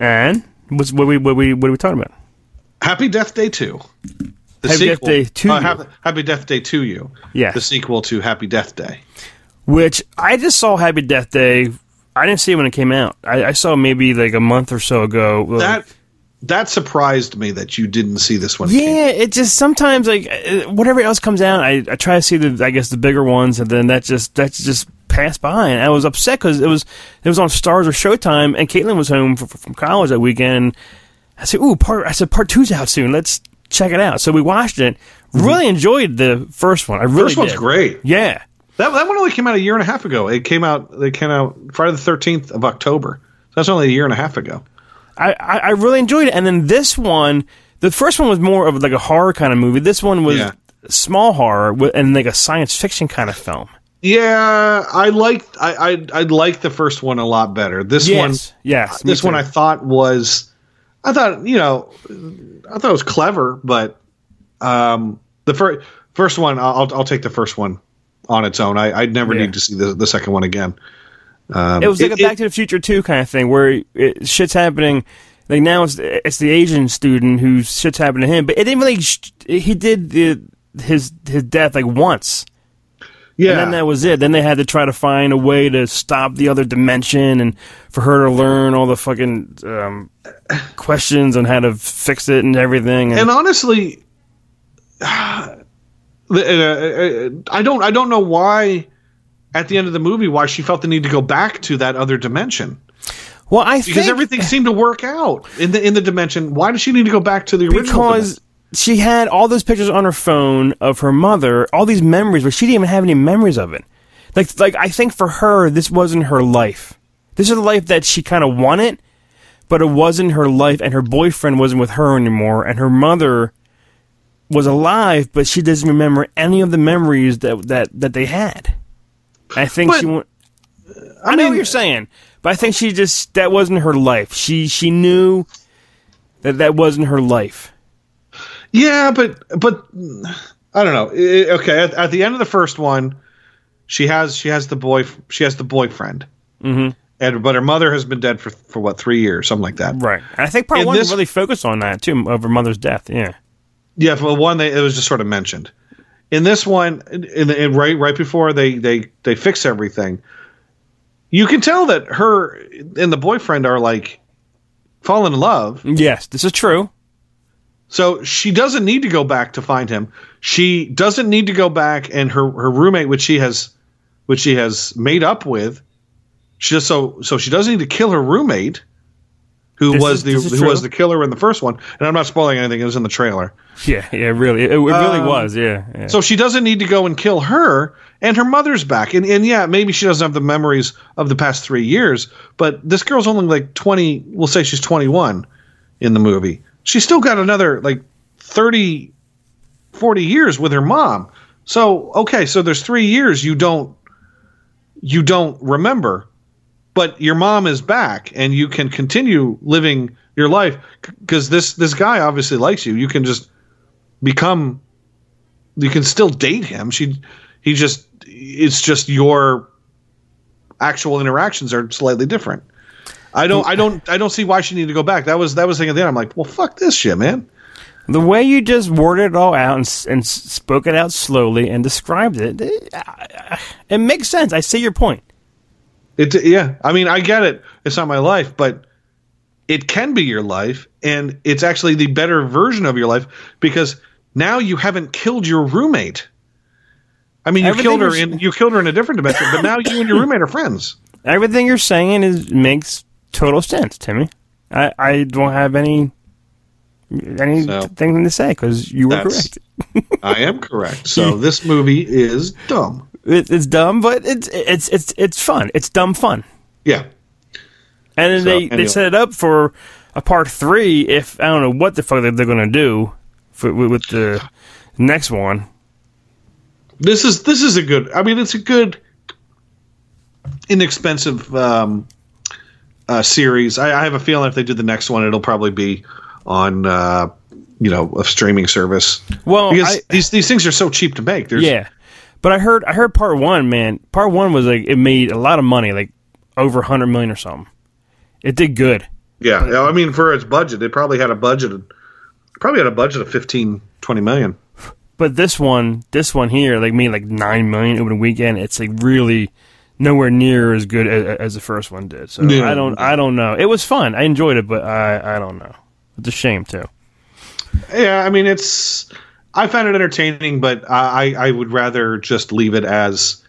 And what's what we what we what are we talking about? Happy Death Day 2. The Happy Death Day to uh, Happy, Happy Death Day to You. Yes. The sequel to Happy Death Day. which I just saw Happy Death Day. I didn't see it when it came out. I, I saw maybe like a month or so ago. That that surprised me that you didn't see this one. yeah, it just sometimes like uh, whatever else comes out, I, I try to see the I guess the bigger ones, and then that just that just passed by, and I was upset because it was it was on Starz or Showtime, and Caitlin was home f- from college that weekend. I said, "Ooh, part!" I said, "Part two's out soon. Let's check it out." So we watched it. Really enjoyed the first one. I really Mm-hmm. First one's did. great. Yeah, That, that one only came out a year and a half ago. It came out. They came out Friday the thirteenth of October. So that's only a year and a half ago. I, I, I really enjoyed it. And then this one, the first one was more of like a horror kind of movie. This one was Yeah. small horror and like a science fiction kind of film. Yeah, I liked. I I, I liked the first one a lot better. This one, Yes, yes. this one. I thought was. I thought you know, I thought it was clever, but um, the first first one, I'll I'll take the first one on its own. I I'd never Yeah. need to see the the second one again. Um, it was like it- a Back it- to the Future 2 kind of thing where it, shit's happening. Like now it's it's the Asian student who's shit's happening to him, but it didn't really. Sh- he did the his his death like once. Yeah. And then that was it. Then they had to try to find a way to stop the other dimension and for her to learn all the fucking um, questions on how to fix it and everything. And, <sighs> and honestly, the, uh, uh, I don't I don't know why at the end of the movie why she felt the need to go back to that other dimension well, I because think everything seemed to work out in the in the dimension. Why does she need to go back to the original? because she had all those pictures on her phone of her mother, all these memories, but she didn't even have any memories of it. Like, like I think for her, this wasn't her life. This is the life that she kind of wanted, but it wasn't her life, and her boyfriend wasn't with her anymore, and her mother was alive, but she doesn't remember any of the memories that that that they had. I think But- she. wa- I, know what you're saying, but I think she just that wasn't her life. She she knew that that wasn't her life. Yeah, but but I don't know. I- okay, at, at the end of the first one, she has she has the boy she has the boyfriend, mm-hmm. and but her mother has been dead for for what three years, something like that. Right. And I think part In one this- really focused on that too, of her mother's death. Yeah. Yeah, for one, they, it was just sort of mentioned. In this one, in, in right right before they they they fix everything, you can tell that her and the boyfriend are like falling in love. Yes, this is true. So she doesn't need to go back to find him. She doesn't need to go back and her her roommate, which she has, which she has made up with, she just so so she doesn't need to kill her roommate, who This was is- the who true. was the killer in the first one. And I'm not spoiling anything; it was in the trailer. Yeah, yeah, really. It, it really Um, was. Yeah. yeah. So she doesn't need to go and kill her, and her mother's back. And, and yeah, maybe she doesn't have the memories of the past three years, but this girl's only like 20, we'll say she's 21 in the movie. She's still got another like 30, 40 years with her mom. So, okay, so there's three years you don't, you don't remember, but your mom is back and you can continue living your life because this, this guy obviously likes you. You can just become you can still date him. She he just it's just your actual interactions are slightly different. I don't I don't I don't see why she needed to go back. That was that was the thing at the end. I'm like, well, fuck this shit, man. the way you just worded it all out and, and spoke it out slowly and described it, it, it makes sense. I see your point. It yeah. I mean, I get it. It's not my life, but it can be your life, and it's actually the better version of your life because now you haven't killed your roommate. I mean, you Everything killed her was- in you killed her in a different dimension, but now you and your <laughs> roommate are friends. Everything you're saying is makes total sense, Timmy. I, I don't have any anything to say because you were correct. <laughs> I am correct. So <laughs> this movie is dumb. It, it's dumb, but it's it's it's it's fun. It's dumb fun. Yeah. And then So, they, anyway. they set it up for a part three. If I don't know what the fuck they're, they're going to do for, with, with the next one. This is this is a good. I mean, it's a good, inexpensive um, uh, series. I, I have a feeling if they do the next one, it'll probably be on uh, you know a streaming service. Well, because I- these these things are so cheap to make. There's, Yeah, but I heard I heard part one. Man, part one was like it made a lot of money, like over hundred million or something. It did good. yeah. I mean, for its budget, it probably had a budget Probably had a budget of 15, 20 million. But this one, this one here, like made like nine million over the weekend. It's like really nowhere near as good as, as the first one did. So Yeah. I don't, I don't know. It was fun. I enjoyed it, but I, I don't know. It's a shame too. Yeah, I mean it's. I found it entertaining, but I I would rather just leave it as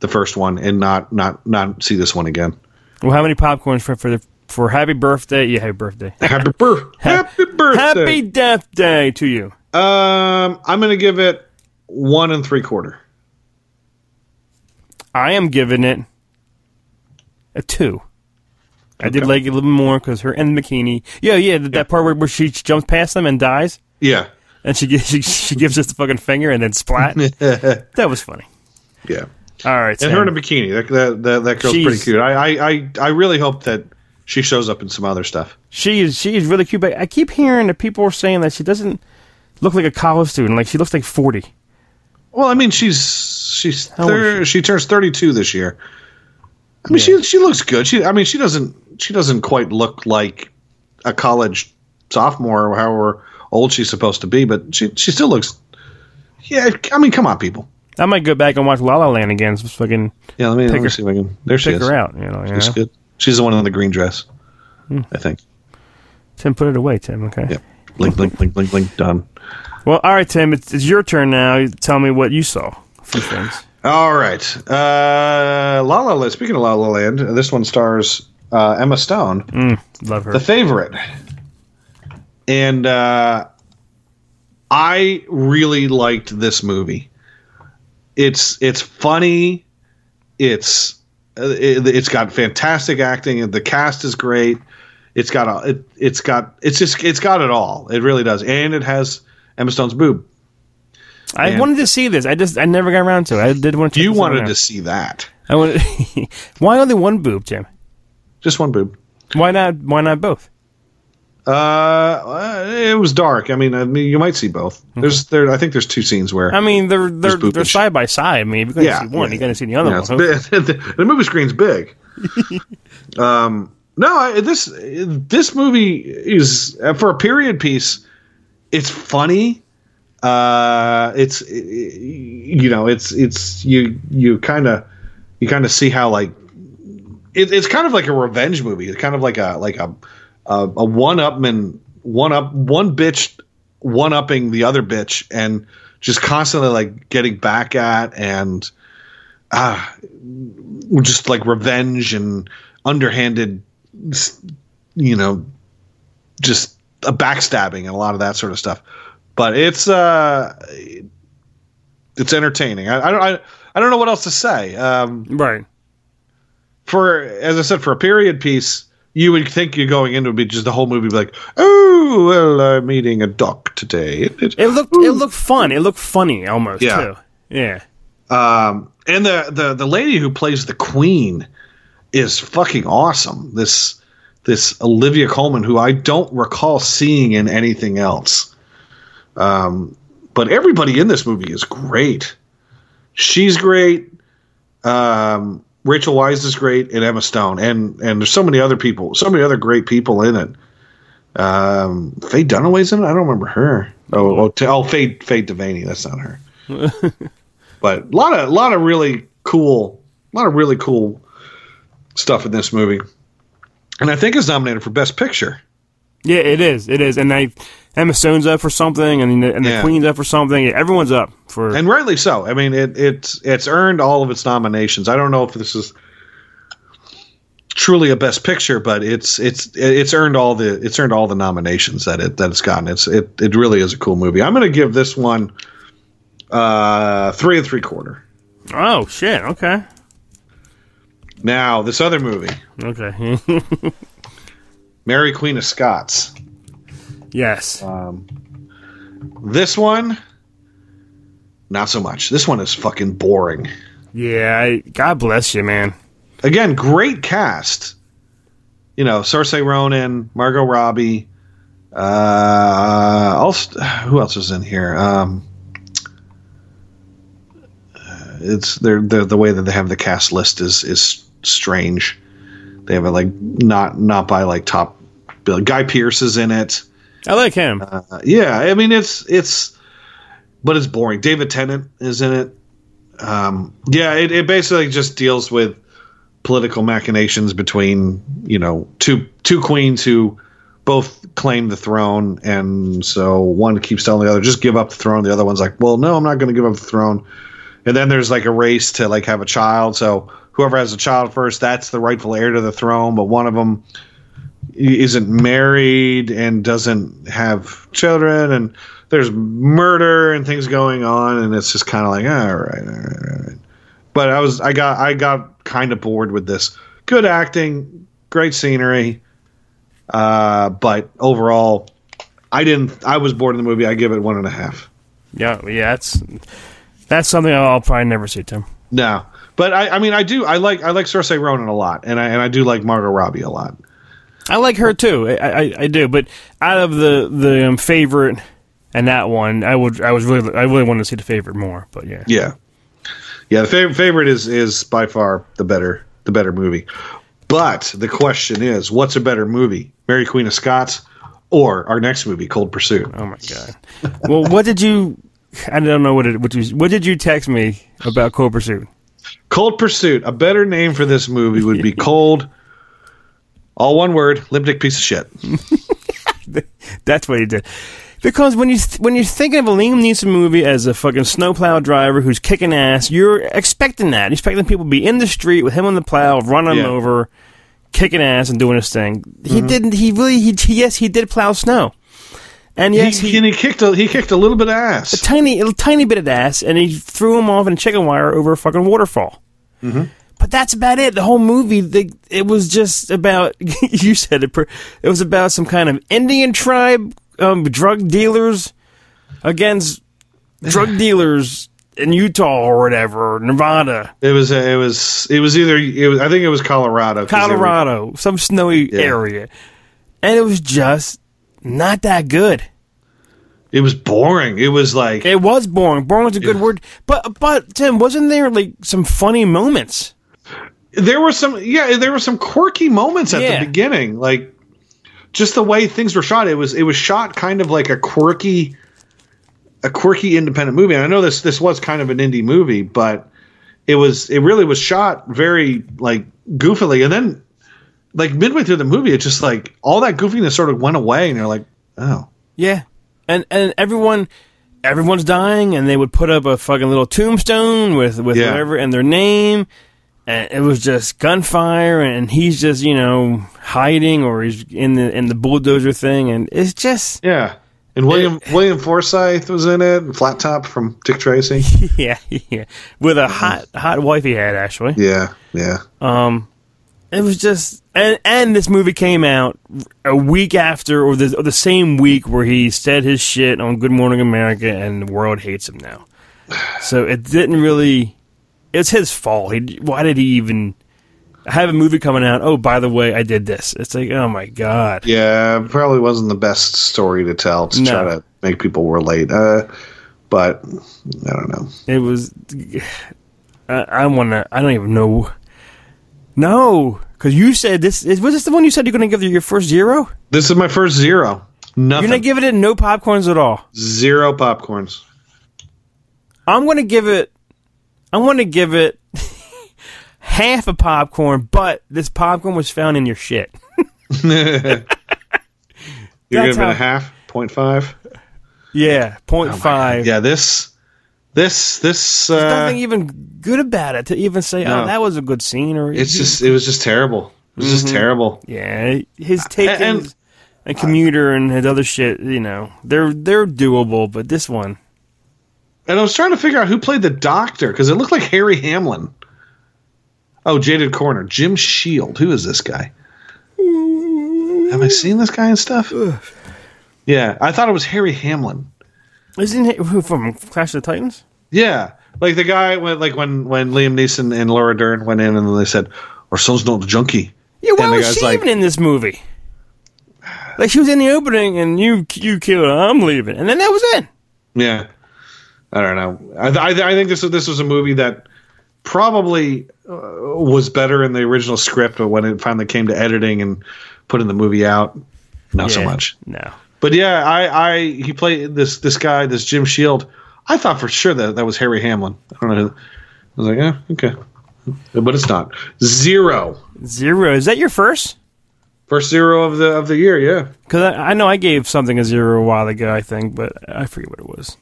the first one and not not not see this one again. Well, how many popcorns for for the for happy birthday? Yeah, happy birthday. Happy birth, happy birthday. Happy Death Day to you. Um, I'm gonna give it one and three quarter. I am giving it a two. I did like it a little more because her in the bikini. Yeah, yeah, that that part where, where she jumps past them and dies, Yeah, and she gives <laughs> she, she gives us the fucking finger and then splat. <laughs> that was funny. yeah. All right, And her in a bikini. That that that, that girl's She's- pretty cute. I, I I I really hope that she shows up in some other stuff. she is she is really cute. But I keep hearing that people are saying that she doesn't look like a college student. Like she looks like forty. Well, I mean, she's she's thir- is she turns 32 this year. I mean, she she looks good. She I mean, she doesn't she doesn't quite look like a college sophomore or however old she's supposed to be, but she she still looks. Yeah, I mean, come on, people. I might go back and watch La La Land again. So fucking Yeah, let me, let me her- see if I can. There she is. her out. You know, you She's know? good. She's the one in the green dress. Hmm. I think. Tim, put it away, Tim. Okay. Yep. Blink, blink, blink, blink, blink. Done. Well, all right, Tim. It's, it's your turn now. Tell me what you saw from things. All right. Uh, La La Land. Speaking of La La Land, this one stars uh, Emma Stone. Love her. the favorite and uh i really liked this movie it's it's funny it's uh, it, it's got fantastic acting and the cast is great it's got a it, it's got it's just it's got it all it really does and it has emma stone's boob I Man. wanted to see this. I just I never got around to it. I did want to. you wanted to see that I wanted. <laughs> why only one boob, Tim? just one boob Why not? Why not both? uh, it was dark. I mean, I mean, you might see both. There's there. I think there's two scenes where I mean, they're they're they're side by side. I mean, if you're Yeah, see one, yeah. you're to see the other Yeah, one. <laughs> the, the movie screen's big. <laughs> um, no, I, this this movie is for a period piece. It's funny. Uh, it's you know, it's it's you you kind of you kind of see how like it, it's kind of like a revenge movie. It's kind of like a like a a, a one upman one up one bitch one upping the other bitch and just constantly like getting back at and ah just like revenge and underhanded you know just a backstabbing and a lot of that sort of stuff but it's uh it's entertaining i, I don't I, I don't know what else to say um Right. for as I said, for a period piece, you would think you're going into it would be just the whole movie, be like, oh well, I'm eating a duck today. It, it- It looked it looked fun. It looked funny almost Yeah. too. Yeah. um, and the, the the lady who plays the queen is fucking awesome. This this Olivia Colman, who I don't recall seeing in anything else. Um, but everybody in this movie is great. She's great. Um, Rachel Weisz is great, and Emma Stone, and and there's so many other people, so many other great people in it. Um, Faye Dunaway's in it. I don't remember her. Oh, oh, oh Faye Faye Devaney. That's not her. <laughs> but a lot of a lot of really cool, a lot of really cool stuff in this movie, and I think it's nominated for Best Picture. Yeah, it is. It is. And they Emma Stone's up for something, and the, and the Yeah. Queen's up for something. Everyone's up for. and rightly so. I mean, it, it's it's earned all of its nominations. I don't know if this is truly a best picture, but it's it's it's earned all the it's earned all the nominations that it that it's gotten. It's it it really is a cool movie. I'm going to give this one uh three and three quarter. oh shit! Okay. Now this other movie, Okay. Mary Queen of Scots. yes. This one, not so much. This one is fucking boring. yeah. I, God bless you, man. again, great cast. You know, Saoirse Ronan, Margot Robbie. Uh, also, who else is in here? Um, uh, it's they're, they're, the way that they have the cast list is is strange. They have it like not not by like top. bill. Guy Pearce is in it. I like him. Uh, yeah, I mean it's it's, but it's boring. David Tennant is in it. Um, yeah, it, it basically just deals with political machinations between you know two two queens who both claim the throne, and so one keeps telling the other just give up the throne. The other one's like, well, no, I'm not going to give up the throne. And then there's like a race to like have a child. So whoever has a child first, that's the rightful heir to the throne. But one of them isn't married and doesn't have children and there's murder and things going on and it's just kind of like all right, all right all right but i was i got i got kind of bored with this good acting great scenery uh, but overall i didn't i was bored in the movie i give it one and a half Yeah, yeah, that's that's something I'll probably never see, Tim. no but I, I mean, I do. I like I like Saoirse Ronan a lot, and I and I do like Margot Robbie a lot. I like her too. I, I, I do, but out of the the um, favorite and that one, I would I was really I really wanted to see the favorite more. But yeah, Yeah, yeah. The favorite favorite is is by far the better the better movie. But the question is, what's a better movie, Mary Queen of Scots, or our next movie, Cold Pursuit? Oh my god. well, what did you? I don't know what it. What, you, what did you text me about Cold Pursuit? Cold Pursuit. A better name for this movie would be <laughs> Cold. All one word, lipstick piece of shit. <laughs> That's what he did. Because when you th- when you're thinking of a Liam Neeson movie as a fucking snowplow driver who's kicking ass, you're expecting that. You're expecting people to be in the street with him on the plow, running Yeah. over, kicking ass, and doing his thing. He mm-hmm. didn't. He really. He- yes, he did plow snow, and yes, he, he, and he kicked a he kicked a little bit of ass, a tiny, a tiny bit of ass, and he threw him off in a chicken wire over a fucking waterfall. But that's about it. The whole movie, the, it was just about. <laughs> you said it. It was about some kind of Indian tribe, um, drug dealers against drug <sighs> dealers in Utah or whatever, Nevada, It was it was it was either it was, I think it was Colorado, they were- Colorado, some snowy Yeah. area, and it was just not that good. it was boring. It was like It was boring. Boring was a good Yeah. word, but but Tim, wasn't there like some funny moments? there were some yeah there were some quirky moments at Yeah. the beginning like just the way things were shot it was it was shot kind of like a quirky a quirky independent movie and i know this this was kind of an indie movie but it was it really was shot very like goofily and then like midway through the movie it's just like all that goofiness sort of went away and you're like oh. Yeah, and and everyone, everyone's dying, and they would put up a fucking little tombstone with with Yeah. whatever and their name, and it was just gunfire, and he's just you know hiding or he's in the in the bulldozer thing, and it's just yeah. And william william forsythe was in it and flat top from dick tracy. <laughs> Yeah yeah. With a hot hot wife he had actually. yeah yeah. Um, it was just and and this movie came out a week after or the or the same week where he said his shit on Good Morning America and the world hates him now. <sighs> So it didn't really. It's his fault. He why did he even have a movie coming out? Oh, by the way, I did this. It's like oh my god. Yeah, probably wasn't the best story to tell to No. try to make people relate. Uh, but I don't know. It was. <sighs> I, I want to. I don't even know. No, because you said this. Was this the one you said you're going to give your first zero? This is my first zero. Nothing. You're not giving it no popcorns at all. Zero popcorns. I'm going to give it. I'm going to give it <laughs> half a popcorn, but this popcorn was found in your shit. <laughs> <laughs> You're giving it a half, point five. Yeah, point oh five. Oh Yeah, this, this, this. There's Uh, nothing even good about it to even say, No. "Oh, that was a good scene." Or it's just, it was just terrible. It was just terrible. yeah, his take And- and- and, and commuter and his other shit. You know, they're they're doable, but this one, And I was trying to figure out who played the doctor because it looked like Harry Hamlin. Oh, Jaded Corner, Jim Shield. Who is this guy? Have I seen this guy and stuff? Yeah, I thought it was Harry Hamlin. Isn't it from Clash of the Titans? Yeah, like the guy when like when when Liam Neeson and Laura Dern went in and they said, "Our son's not a junkie." Yeah, why And was she like- even in this movie? Like she was in the opening, and you you killed her. I'm leaving, and then that was it. Yeah, I don't know. I, I, I think this was this was a movie that probably uh, was better in the original script, but when it finally came to editing and putting the movie out, not so much. No, But yeah, I, I he played this this guy, this Jim Shield. I thought for sure that that was Harry Hamlin. I don't know. I was like, yeah, okay, but it's not. Zero. Zero. Is that your first? First zero of the of the year. Yeah. Because I, I know I gave something a zero a while ago, I think, but I forget what it was.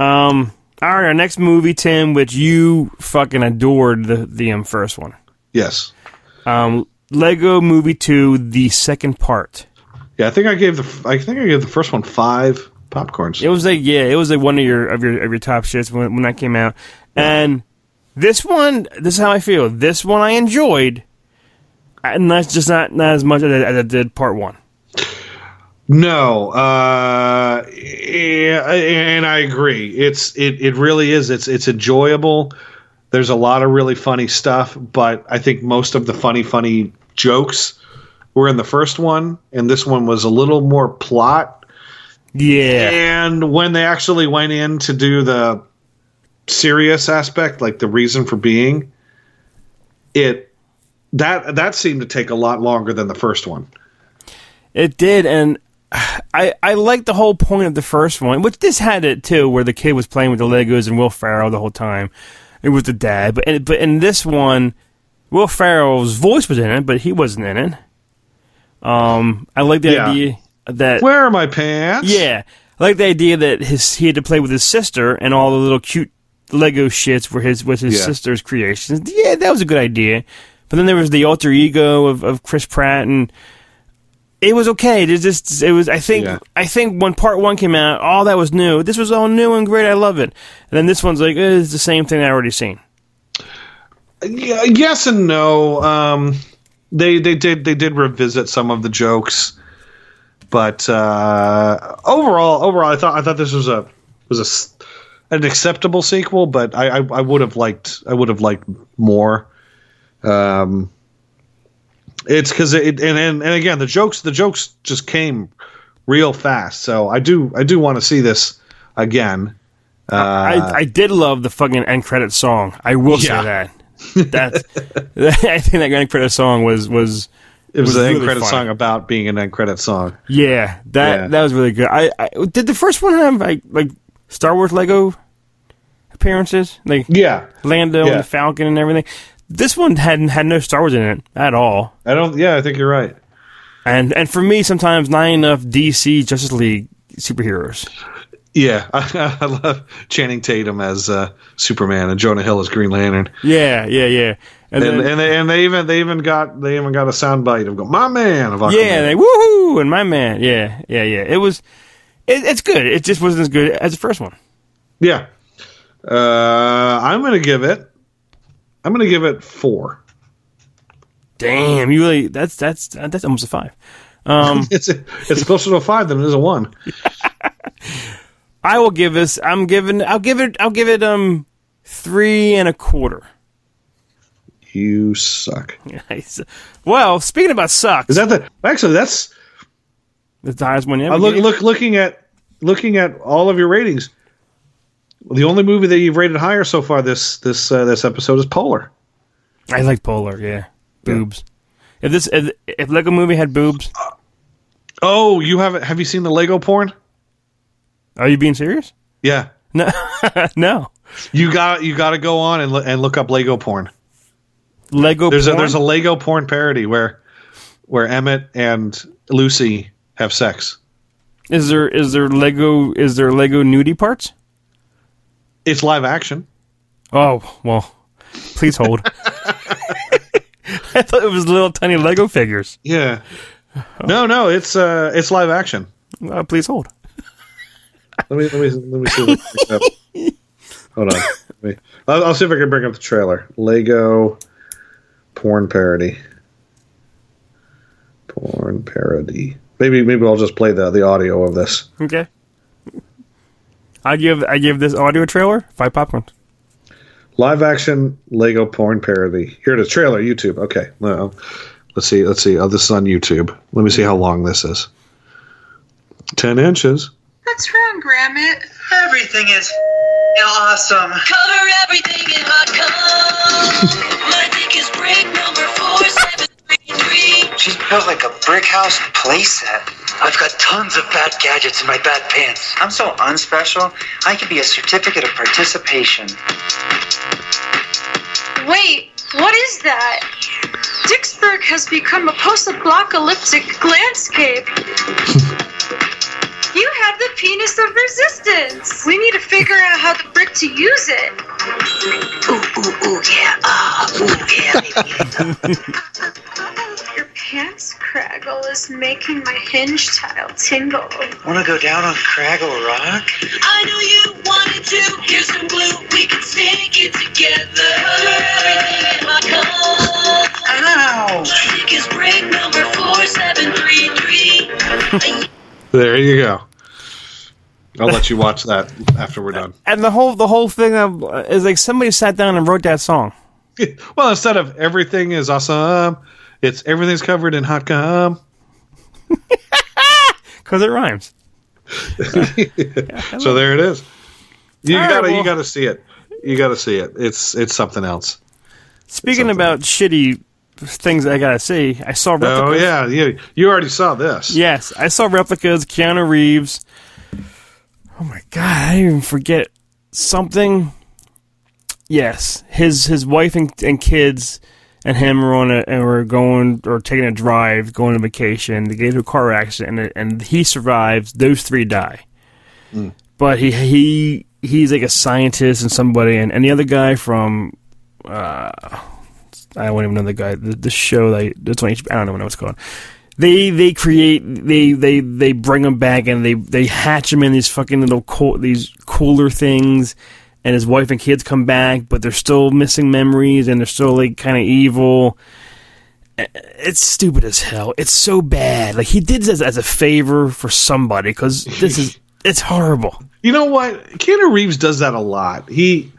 Um. All right, our next movie, Tim, which you fucking adored the the um, first one. Yes. Um, Lego Movie Two, the second part. Yeah, I think I gave the I think I gave the first one five popcorns. It was like yeah, it was like one of your of your of your top shits when when that came out. And this one, this is how I feel. This one I enjoyed, and that's just not not as much as I, as I did part one. No, uh, and I agree. It's it it really is. It's it's enjoyable. There's a lot of really funny stuff, but I think most of the funny funny jokes were in the first one, and this one was a little more plot. Yeah, And when they actually went in to do the serious aspect, like the reason for being, it that that seemed to take a lot longer than the first one. it did, and I I liked the whole point of the first one, which this had it too, where the kid was playing with the Legos and Will Ferrell the whole time. It was the dad, but in, but in this one, Will Ferrell's voice was in it, but he wasn't in it. Um, I like the Yeah. idea that Where are my pants? Yeah, I like the idea that his he had to play with his sister, and all the little cute Lego shits were his was his Yeah. sister's creations. Yeah, that was a good idea. But then there was the alter ego of, of Chris Pratt, and it was okay. It just it was. I think Yeah. I think when part one came out, all that was new. This was all new and great. I love it. And then this one's like eh, it's the same thing I already seen. Yeah, yes and no. Um, they they did they did revisit some of the jokes, but uh, overall overall I thought I thought this was a was a an acceptable sequel, but I I, I would have liked I would have liked more. Um, it's because it and, and and again the jokes the jokes just came real fast, so I do I do want to see this again. Uh, I I did love the fucking end credit song. I will Yeah. say that. That's <laughs> I think that end credit song was was it was, was an end credit fun. song about being an end credit song. Yeah, that Yeah. that was really good. I, I did the first one have like like Star Wars Lego appearances, like Yeah, Lando Yeah. and the Falcon and everything. This one hadn't had no Star Wars in it at all. I don't. Yeah, I think you're right. And and for me, sometimes not enough DC Justice League superheroes. Yeah, I, <laughs> I love Channing Tatum as uh, Superman and Jonah Hill as Green Lantern, Yeah, yeah, yeah. And, and, then, and they and they even they even got they even got a soundbite of "Go My Man" of Aquaman. yeah, they woohoo and my man. Yeah, yeah, yeah. It was. It, it's good. It just wasn't as good as the first one. yeah. Uh, I'm gonna give it. I'm gonna give it four. Damn, you really. That's that's that's almost a five. Um, <laughs> It's it's closer to a five than it is a one. <laughs> I will give this. I'm giving. I'll give it. I'll give it. Um, three and a quarter. You suck. <laughs> Well, speaking about sucks, Is that the actually? That's the highest one I ever. look look looking at looking at all of your ratings. The only movie that you've rated higher so far this this uh, this episode is Polar. I like Polar. Yeah, boobs. If this if, if Lego Movie had boobs, Oh, you haven't? Have you seen the Lego porn? Are you being serious? Yeah, No, <laughs> no. you got you got to go on and and look up Lego porn. Lego. There's porn? a there's a Lego porn parody where where Emmett and Lucy have sex. Is there is there Lego is there Lego nudie parts? It's live action. Oh well, please hold. <laughs> <laughs> I thought it was little tiny Lego figures. Yeah. No, no, it's uh it's live action. Uh, please hold. Let me let me let me see. What up. <laughs> Hold on. Me, I'll, I'll see if I can bring up the trailer. Lego porn parody. Porn parody. Maybe maybe I'll just play the the audio of this. Okay. I give I give this audio trailer five popcorns. Live action Lego porn parody. Here it is. Trailer YouTube. Okay. No. Let's see. Let's see. Oh, this is on YouTube. Let me see how long this is. Ten inches. What's wrong, Grammit? Everything is awesome. Cover everything in hot cum. My dick is break number four seven three three. She's built like a brick house playset. I've got tons of bad gadgets in my bad pants. I'm so unspecial. I could be a certificate of participation. Wait, what is that? Dixburg has become a post-apocalyptic landscape. <laughs> you have the penis of resistance. We need to figure out how the brick to use it. Ooh, ooh, ooh, yeah. Ah, ooh, yeah. <laughs> Your pants craggle is making my hinge tile tingle. Wanna go down on Craggle Rock? I know you wanted to. Here's some glue. We can stick it together. Everything in my cup. Ow! Stick is break number four seven three three. <laughs> There you go. I'll let you watch that after we're done. And the whole the whole thing of, is like somebody sat down and wrote that song. <laughs> Well, instead of everything is awesome, it's everything's covered in hot gum. <laughs> Because it rhymes. <laughs> So there it is. You All right, gotta well- you gotta see it. You gotta see it. It's it's something else. Speaking Something. about shitty things I gotta see, I saw replicas. Oh yeah, you you already saw this. Yes, I saw replicas. Keanu Reeves. Oh my god, I even forget something. Yes, his his wife and, and kids and him were on a and were going or taking a drive, going on vacation. They get into a car accident and, and he survives. Those three die, but he he he's like a scientist and somebody, and, and the other guy from uh, I don't even know the guy. The, the show that that's on HBO. I don't know what it's called. They they create they they they bring them back and they they hatch them in these fucking little cool, these cooler things. And his wife and kids come back, but they're still missing memories and they're still like kind of evil. It's stupid as hell. It's so bad. Like he did this as a favor for somebody because this is <laughs> it's horrible. You know what? Keanu Reeves does that a lot. He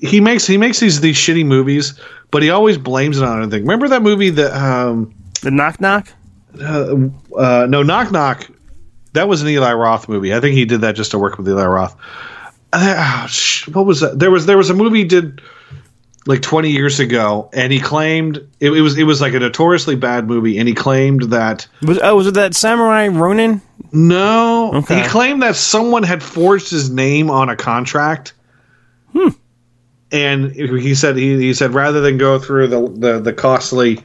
he makes he makes these these shitty movies, but he always blames it on anything. Remember that movie that um The knock knock. uh, uh no knock knock that was an Eli Roth movie. I think he did that just to work with Eli Roth. Uh, what was that? There was there was a movie he did like 20 years ago and he claimed it, it was it was like a notoriously bad movie and he claimed that Was oh was it that Samurai Ronin? No, Okay. he claimed that someone had forged his name on a contract. Hmm. And he said he, he said rather than go through the the, the costly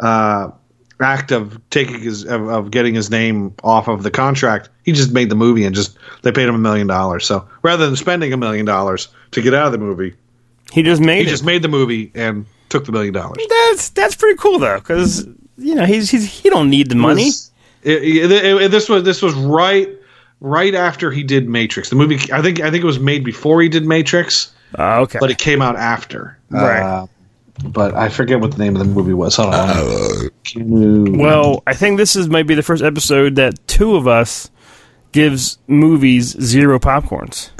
uh, act of taking his of, of getting his name off of the contract, he just made the movie and just they paid him a million dollars. So rather than spending a million dollars to get out of the movie, He just made he it. just made the movie and took the million dollars. That's that's pretty cool though, because you know he's he's he don't need the money. was- it- it- it- this was this was right right after he did Matrix. The movie I think I think it was made before he did Matrix, Oh, okay. but it came out after. Right. Uh, but I forget what the name of the movie was. Hold on. Keanu- well, I think this is maybe the first episode that two of us gives movies zero popcorns.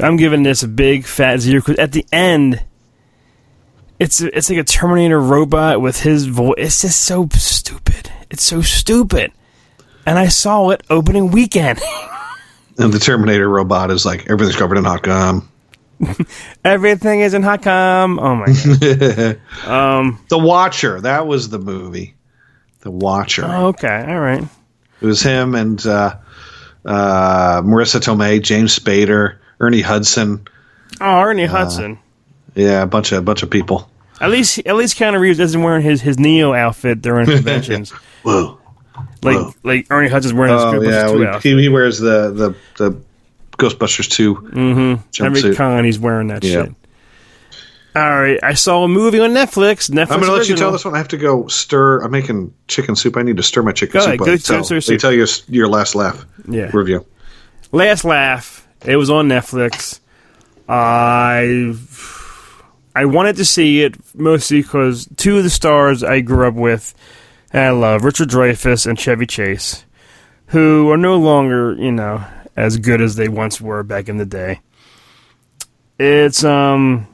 I'm giving this a big fat zero because at the end, it's it's like a Terminator robot with his voice. It's just so stupid. It's so stupid. And I saw it opening weekend. <laughs> and the Terminator robot is like everything's covered in hot gum. <laughs> Everything is in com. Oh my god. <laughs> um. The Watcher. That was the movie. The Watcher. Okay. All right. It was him and uh, uh, Marisa Tomei, James Spader, Ernie Hudson. Oh, Ernie Hudson. Yeah, a bunch of a bunch of people. At least, at least Keanu Reeves isn't wearing his, his Neo outfit during <laughs> conventions. Whoa. like Whoa. like Ernie Hudson's wearing his Oh yeah, he, he wears the the the Ghostbusters two Mm-hmm. Every con he's wearing that Yeah. shit. All right, I saw a movie on Netflix. Netflix. I'm going to let you tell this one. I have to go stir. I'm making chicken soup. I need to stir my chicken Go soup. ahead, go So, stir soup. me tell you your last laugh Yeah. review. Last Laugh. It was on Netflix. I I wanted to see it mostly because two of the stars I grew up with, and I love Richard Dreyfuss and Chevy Chase, who are no longer you know as good as they once were back in the day. It's um,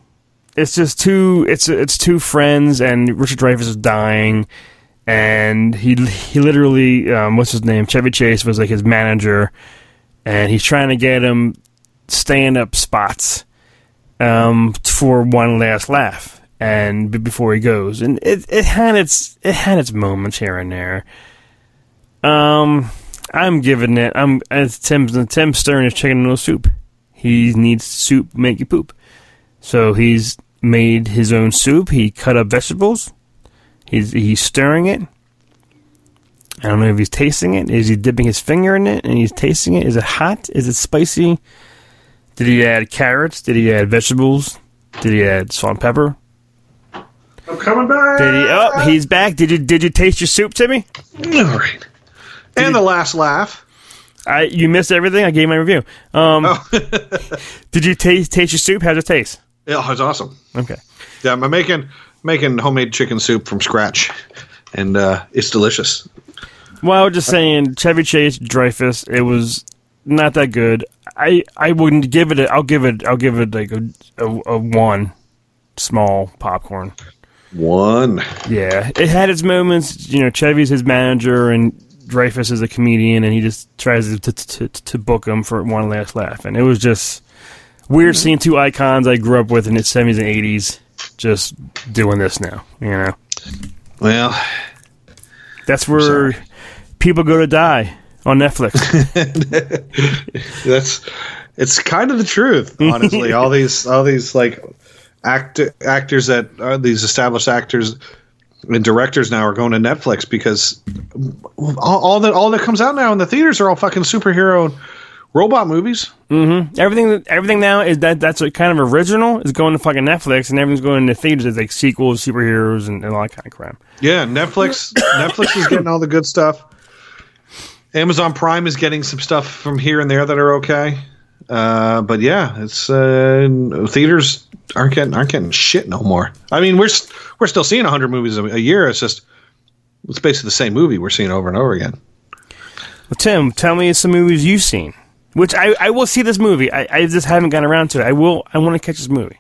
it's just two. It's it's two friends, and Richard Dreyfuss is dying, and he he literally um, what's his name? Chevy Chase was like his manager and he's trying to get him stand up spots um, for one last laugh. and before he goes, and it it had its it had its moments here and there. Um, I'm giving it. I'm as Tim Tim Stern is chicken noodle soup. He needs soup make you poop. So he's made his own soup. He cut up vegetables. He's he's stirring it. I don't know if he's tasting it. Is he dipping his finger in it and he's tasting it? Is it hot? Is it spicy? Did he add carrots? Did he add vegetables? Did he add salt and pepper? I'm coming back. Did he? Oh, he's back. Did you did you taste your soup, Timmy? All right. And the last laugh. I you missed everything. I gave my review. Um, <laughs> did you taste taste your soup? How's it taste? Yeah, it's awesome. Okay. Yeah, I'm making making homemade chicken soup from scratch, and uh, it's delicious. Well, I was just saying, Chevy Chase, Dreyfuss, it was not that good. I I wouldn't give it. A, I'll give it. I'll give it like a, a, a one small popcorn. One. Yeah, it had its moments. You know, Chevy's his manager, and Dreyfuss is a comedian, and he just tries to to, to, to book him for one last laugh, and it was just weird seeing two icons I grew up with in the seventies and eighties just doing this now. You know, Well, that's where people go to die on Netflix. <laughs> that's it's kind of the truth, honestly. <laughs> all these all these like act actors that are these established actors and directors now are going to Netflix because all, all that all that comes out now in the theaters are all fucking superhero robot movies. everything everything now is that that's a kind of original is going to fucking Netflix, and everything's going to theaters as like sequels, superheroes, and, and all that kind of crap. Yeah, Netflix <coughs> Netflix is getting all the good stuff. Amazon Prime is getting some stuff from here and there that are okay. Uh, but yeah, it's uh, theaters aren't getting aren't getting shit no more. I mean, we're we're still seeing 100 movies a, a year. It's just it's basically the same movie we're seeing over and over again. Well, Tim, tell me some movies you've seen. Which I, I will see this movie. I, I just haven't gotten around to it. I will. I want to catch this movie.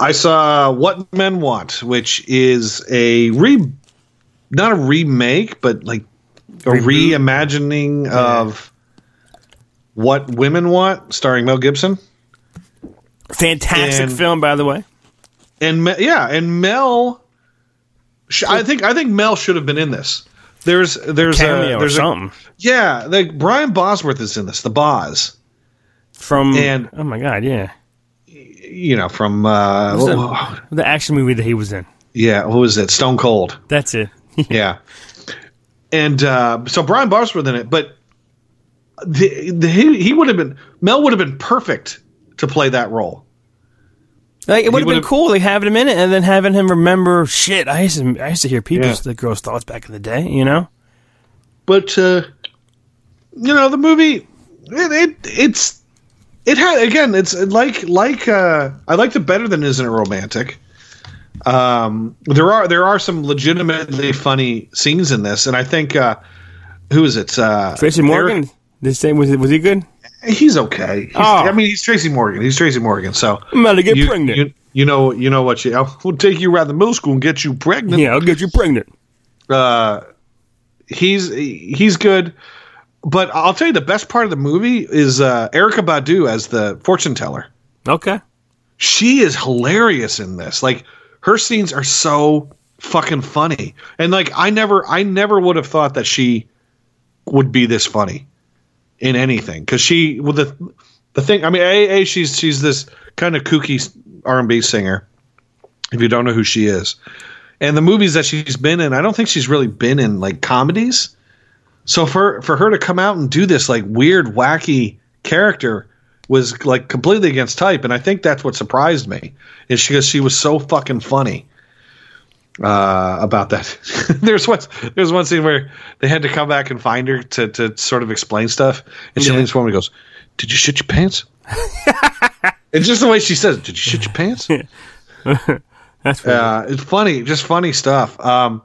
I saw What Men Want, which is a re not a remake, but like a reimagining of What Women Want, starring Mel Gibson. Fantastic And- film, by the way. and Me- yeah, and Mel. Sh- I think I think Mel should have been in this. There's there's a or there's a, something yeah, like Brian Bosworth is in this, the Boz, from. and- oh my god, yeah, you know from uh, What's oh, the action movie that he was in. yeah, what was it? Stone Cold, That's it. <laughs> yeah, and uh, so Brian Bosworth in it, but the, the, he he would have been Mel would have been perfect to play that role. Like it would have been cool, like having him in it, and then having him remember shit. I used to, I used to hear people's Yeah. the girls' thoughts back in the day. You know, but uh, you know the movie it, it it's it had again it's like like uh, I liked it better than isn't it romantic. Um, there are there are some legitimately funny scenes in this, and I think uh, who is it? Uh, Tracy Morgan. Eric- They say was it was he good? He's okay. He's, Oh. I mean, he's Tracy Morgan. He's Tracy Morgan. So I'm about to get you, pregnant. You, you know you know what you we'll take you around the middle school and get you pregnant. yeah, I'll get you pregnant. uh, he's he's good. But I'll tell you, the best part of the movie is uh, Erykah Badu as the fortune teller. Okay. She is hilarious in this. Like her scenes are so fucking funny, and like I never, I never would have thought that she would be this funny in anything because she with the the thing. I mean, a, a she's she's this kind of kooky R and B singer. If you don't know who she is, and the movies that she's been in, I don't think she's really been in like comedies. So for for her to come out and do this like weird, wacky character was like completely against type, and I think that's what surprised me is because she was so fucking funny uh, about that. <laughs> there's one there's one scene where they had to come back and find her to to sort of explain stuff, and she Yeah. leans forward and goes, "Did you shit your pants?" <laughs> it's just the way she says, it. "Did you shit your pants?" <laughs> That's funny. Uh, it's funny, just funny stuff. Um,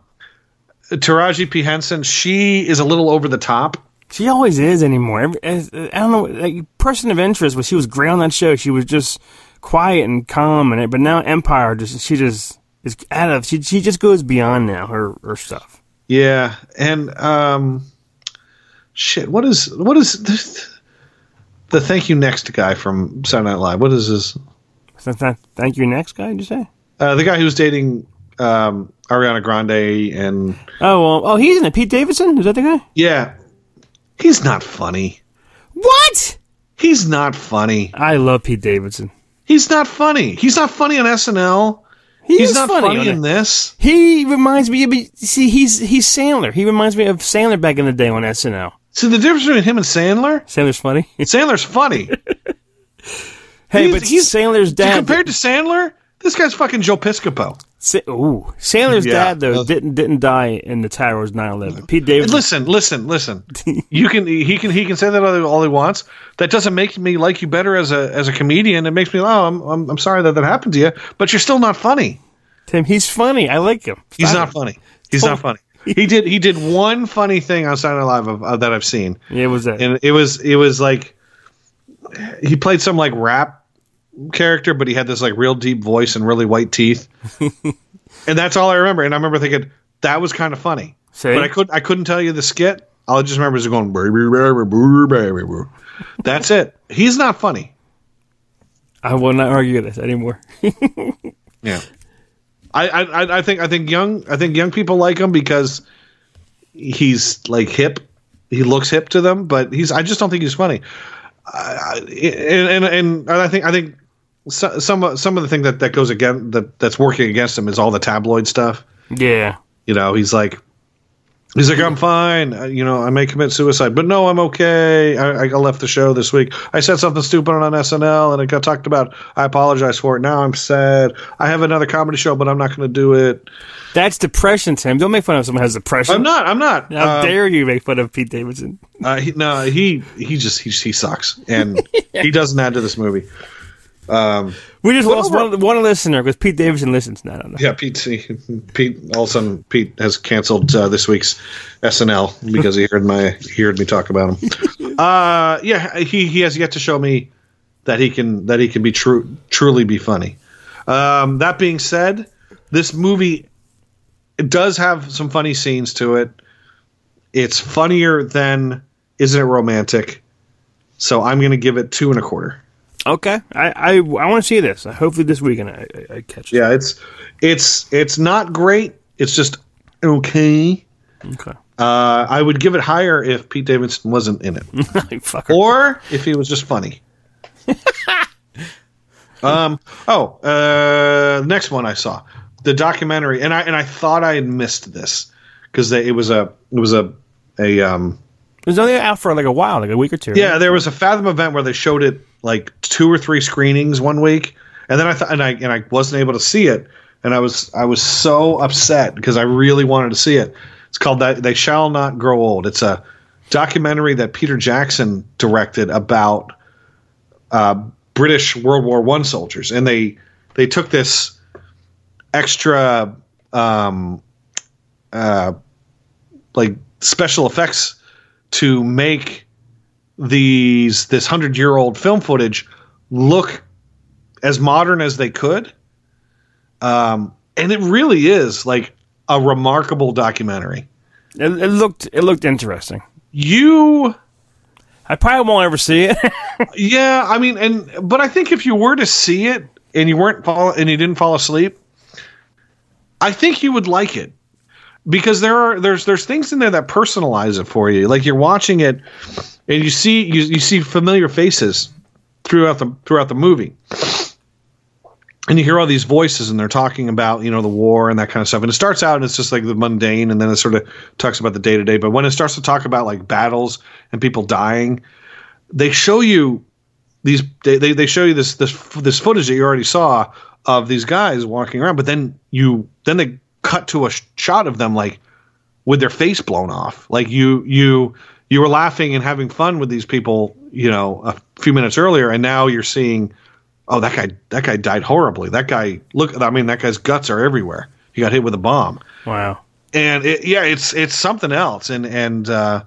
Taraji P Henson, she is a little over the top. She always is anymore. Every, as, I don't know, like person of interest. But she was great on that show. She was just quiet and calm, and it. But now Empire, just she just is out of. She she just goes beyond now her her stuff. Yeah, and um, shit, what is what is the, the thank you next guy from Saturday Night Live? What is his? Thank you. Next guy, did you say? Uh, the guy who's dating um, Ariana Grande and Oh, well, oh, he's in it. Pete Davidson is that the guy? yeah, he's not funny. What? He's not funny. I love Pete Davidson. He's not funny. He's not funny on SNL. He He's not funny, funny, in this. He reminds me. See, he's he's Sandler. He reminds me of Sandler back in the day on SNL. See the difference between him and Sandler? Sandler's funny. Sandler's funny. <laughs> hey, He's- but he's- Sandler's dad. Compared to Sandler, this guy's fucking Joe Piscopo. Sa- ooh, Sandler's Yeah. dad though uh, didn't didn't die in the towers 9/11. Uh, Pete Davidson. Listen, listen, listen. <laughs> You can he can he can say that all he wants. That doesn't make me like you better as a as a comedian. It makes me oh I'm I'm, I'm sorry that that happened to you, but you're still not funny. Tim, he's funny. I like him. He's not it. funny. He's not funny. <laughs> He did he did one funny thing on Saturday Night Live of, of, that I've seen, Yeah, it was that. and it was it was like he played some like rap character, but he had this like real deep voice and really white teeth, <laughs> and that's all I remember. And I remember thinking that was kind of funny, See? but I couldn't I couldn't tell you the skit. All I just remember is going baby baby baby baby. That's it. He's not funny. I will not argue this anymore. <laughs> Yeah. I, I I- think I think young I think young people like him because he's like hip. He looks hip to them, but he's I just don't think he's funny. I, and, and and I think I think so, some some of the thing that that goes again that that's working against him is all the tabloid stuff. yeah. You know, he's like he's like I'm fine. Uh, You know, I may commit suicide, but no, I'm okay. I, I left the show this week. I said something stupid on SNL, and it got talked about. I apologize for it. Now I'm sad. I have another comedy show, but I'm not going to do it. That's depression, Tim. Don't make fun of someone who has depression. I'm not. I'm not. How Um, dare you make fun of Pete Davidson? Uh, he, no, he he just he, he sucks, and <laughs> he doesn't add to this movie. Um, We just lost over- one, one listener because Pete Davidson listens. No, no, no. yeah, Pete. Pete. All of a sudden, Pete has canceled uh, this week's SNL because he heard my he heard me talk about him. <laughs> uh, yeah, he he has yet to show me that he can that he can be true truly be funny. Um, that being said, this movie it does have some funny scenes to it. It's funnier than Isn't It Romantic? So I'm going to give it two and a quarter. Okay, I I, I want to see this. Hopefully this weekend I, I, I catch it. Yeah, it's it's it's not great. It's just okay. Okay. Uh, I would give it higher if Pete Davidson wasn't in it, <laughs> or if he was just funny. <laughs> um. Oh, uh, next one I saw the documentary, and I and I thought I had missed this because it was a it was a a um It was only out for like a while, like a week or two. Yeah, there was a Fathom event where they showed it like two or three screenings one week, and then I thought, and I and I wasn't able to see it, and I was I was so upset because I really wanted to see it. It's called that They Shall Not Grow Old. It's a documentary that Peter Jackson directed about uh, British World War One soldiers, and they they took this extra um, uh, like special effects to make these this hundred year old film footage look as modern as they could. Um, and it really is like a remarkable documentary. it, it looked it looked interesting. You, I probably won't ever see it. <laughs> yeah, I mean, and but I think if you were to see it and you weren't fall and you didn't fall asleep, I think you would like it because there are there's there's things in there that personalize it for you. Like you're watching it and you see you, you see familiar faces throughout the throughout the movie. And you hear all these voices and they're talking about, you know, the war and that kind of stuff. And it starts out and it's just like the mundane and then it sort of talks about the day to day. But when it starts to talk about like battles and people dying, they show you these they, they, show you this this this footage that you already saw of these guys walking around, but then you then they cut to a sh- shot of them like with their face blown off. Like you you you were laughing and having fun with these people, you know, a few minutes earlier, and now you're seeing, oh, that guy that guy died horribly. That guy look, I mean, that guy's guts are everywhere. He got hit with a bomb wow. and it, yeah, it's it's something else, and and uh,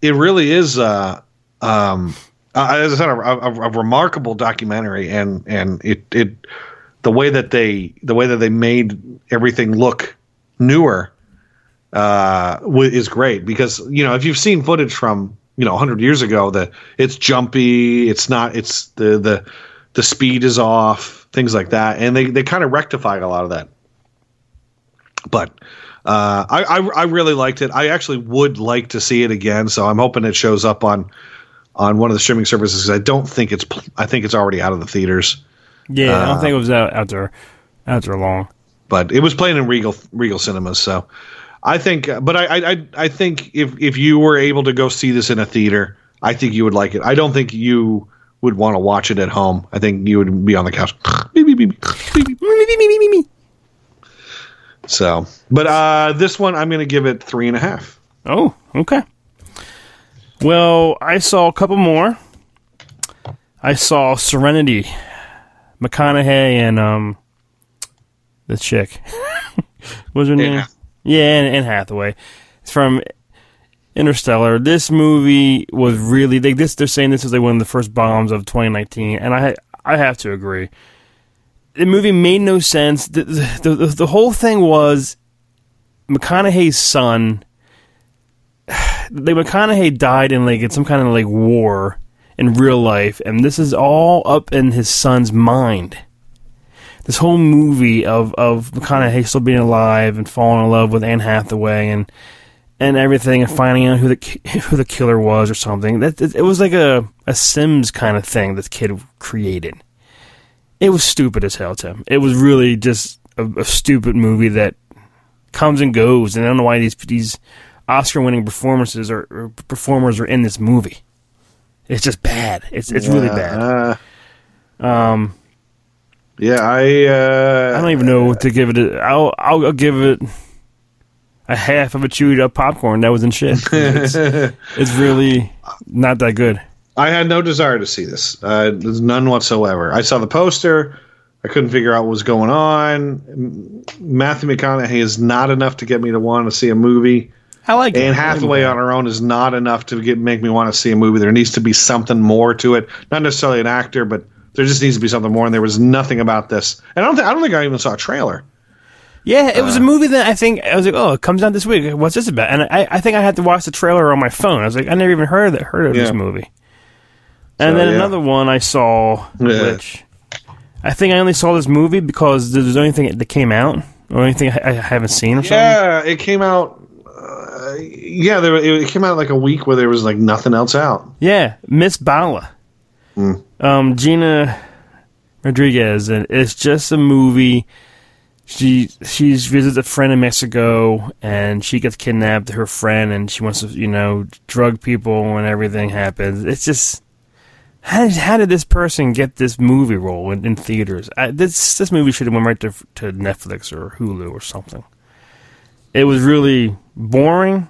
it really is, uh, um, uh, as I said, a, a, a remarkable documentary, and and it it the way that they the way that they made everything look newer uh, is great because you know if you've seen footage from you know 100 years ago that it's jumpy, it's not, it's the the the speed is off, things like that, and they they kind of rectify a lot of that. But uh, I, I I really liked it. I actually would like to see it again, so I'm hoping it shows up on on one of the streaming services. I don't think it's I think it's already out of the theaters, Yeah, I Uh, don't think it was out after there long. but it was playing in Regal Regal Cinemas. So I think, but I I I- I think if if you were able to go see this in a theater, I think you would like it. I don't think you would want to watch it at home. I think you would be on the couch. So, but uh, this one I'm going to give it three and a half. Oh, okay. Well, I saw a couple more. I saw Serenity, McConaughey, and um, the chick. <laughs> What's her name? Hath- Yeah, and Anne Hathaway. It's from Interstellar. This movie was really they this they're saying this is like one of the first bombs of 2019, and I I have to agree. The movie made no sense. The the, the, the whole thing was McConaughey's son. <sighs> Like McConaughey died in like in some kind of like war in real life, and this is all up in his son's mind this whole movie of of McConaughey still being alive and falling in love with Anne Hathaway and and everything and finding out who the <laughs> who the killer was or something. That it, was like a a Sims kind of thing this kid created. It was stupid as hell, Tim. It was really just a, a stupid movie that comes and goes, and I don't know why these these Oscar winning performances or, or performers are in this movie. It's just bad. It's it's really bad. Uh, Um, yeah, I uh, I don't even know what to give it. A, I'll, I'll I'll give it a half of a chewed up popcorn that was in shit. <laughs> It's, it's really not that good. I had no desire to see this. Uh, there's none whatsoever. I saw the poster. I couldn't figure out what was going on. Matthew McConaughey is not enough to get me to want to see a movie. I like Anne it. Hathaway on her own is not enough to get make me want to see a movie. There needs to be something more to it. Not necessarily an actor, but there just needs to be something more. And there was nothing about this. And I don't think I don't think I even saw a trailer. Yeah, it was a uh. movie that I think I was like, oh, it comes out this week. What's this about? And I, I think I had to watch the trailer on my phone. I was like, I never even heard of it, heard of this movie. And So, then yeah. another one I saw, Yeah. which I think I only saw this movie because there's anything that came out or anything I, I haven't seen or something. Yeah, it came out. Uh, yeah, there, it came out like a week where there was like nothing else out. Yeah, Miss Bala. Um, Gina Rodriguez, and it's just a movie. She she's visits a friend in Mexico, and she gets kidnapped. Her friend, and she wants to you know drug people, and everything happens. It's just how did, how did this person get this movie role in, in theaters? I, this this movie should have went right to to Netflix or Hulu or something. It was really boring.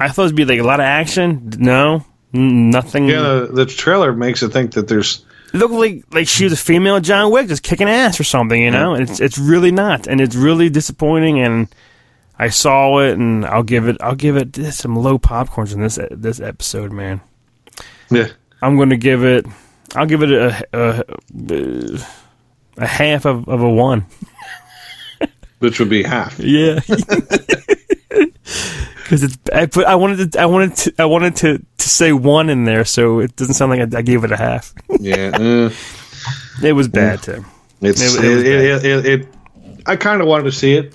I thought it'd be like a lot of action. No, nothing. Yeah, the, the trailer makes it think that there's. It looked like like she was a female John Wick, just kicking ass or something, you know. And it's it's really not, and it's really disappointing. And I saw it, and I'll give it I'll give it some low popcorns in this this episode, man. Yeah, I'm going to give it I'll give it a a, a half of, of a one. which would be half. Yeah. <laughs> Because it's I put I wanted to I wanted to I wanted to, to say one in there so it doesn't sound like I, I gave it a half. Yeah, <laughs> uh, It was bad too. it's It- it, it was it, it, it, I kind of wanted to see it.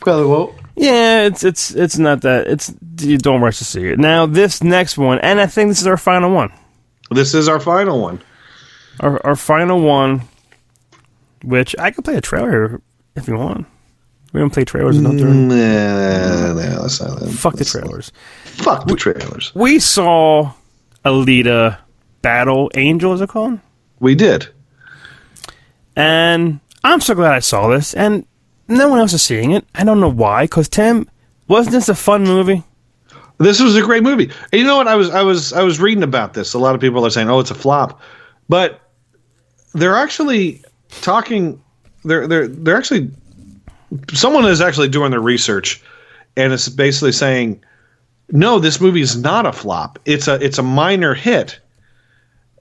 Probably won't. Yeah, it's it's it's not that it's you don't rush to see it. Now this next one, and I think this is our final one. This is our final one. Our our final one, which I could play a trailer if you want. We don't play trailers enough during. Nah, nah, that's not, Fuck the trailers. Fuck the trailers. We saw Alita Battle Angel, is it called? We did. And I'm so glad I saw this, and no one else is seeing it. I don't know why, because Tim, wasn't this a fun movie? This was a great movie. And you know what? I was I was I was reading about this. A lot of people are saying, "Oh, it's a flop," but they're actually talking. They're they're they're actually someone is actually doing their research, and it's basically saying, "No, this movie is not a flop. It's a it's a minor hit.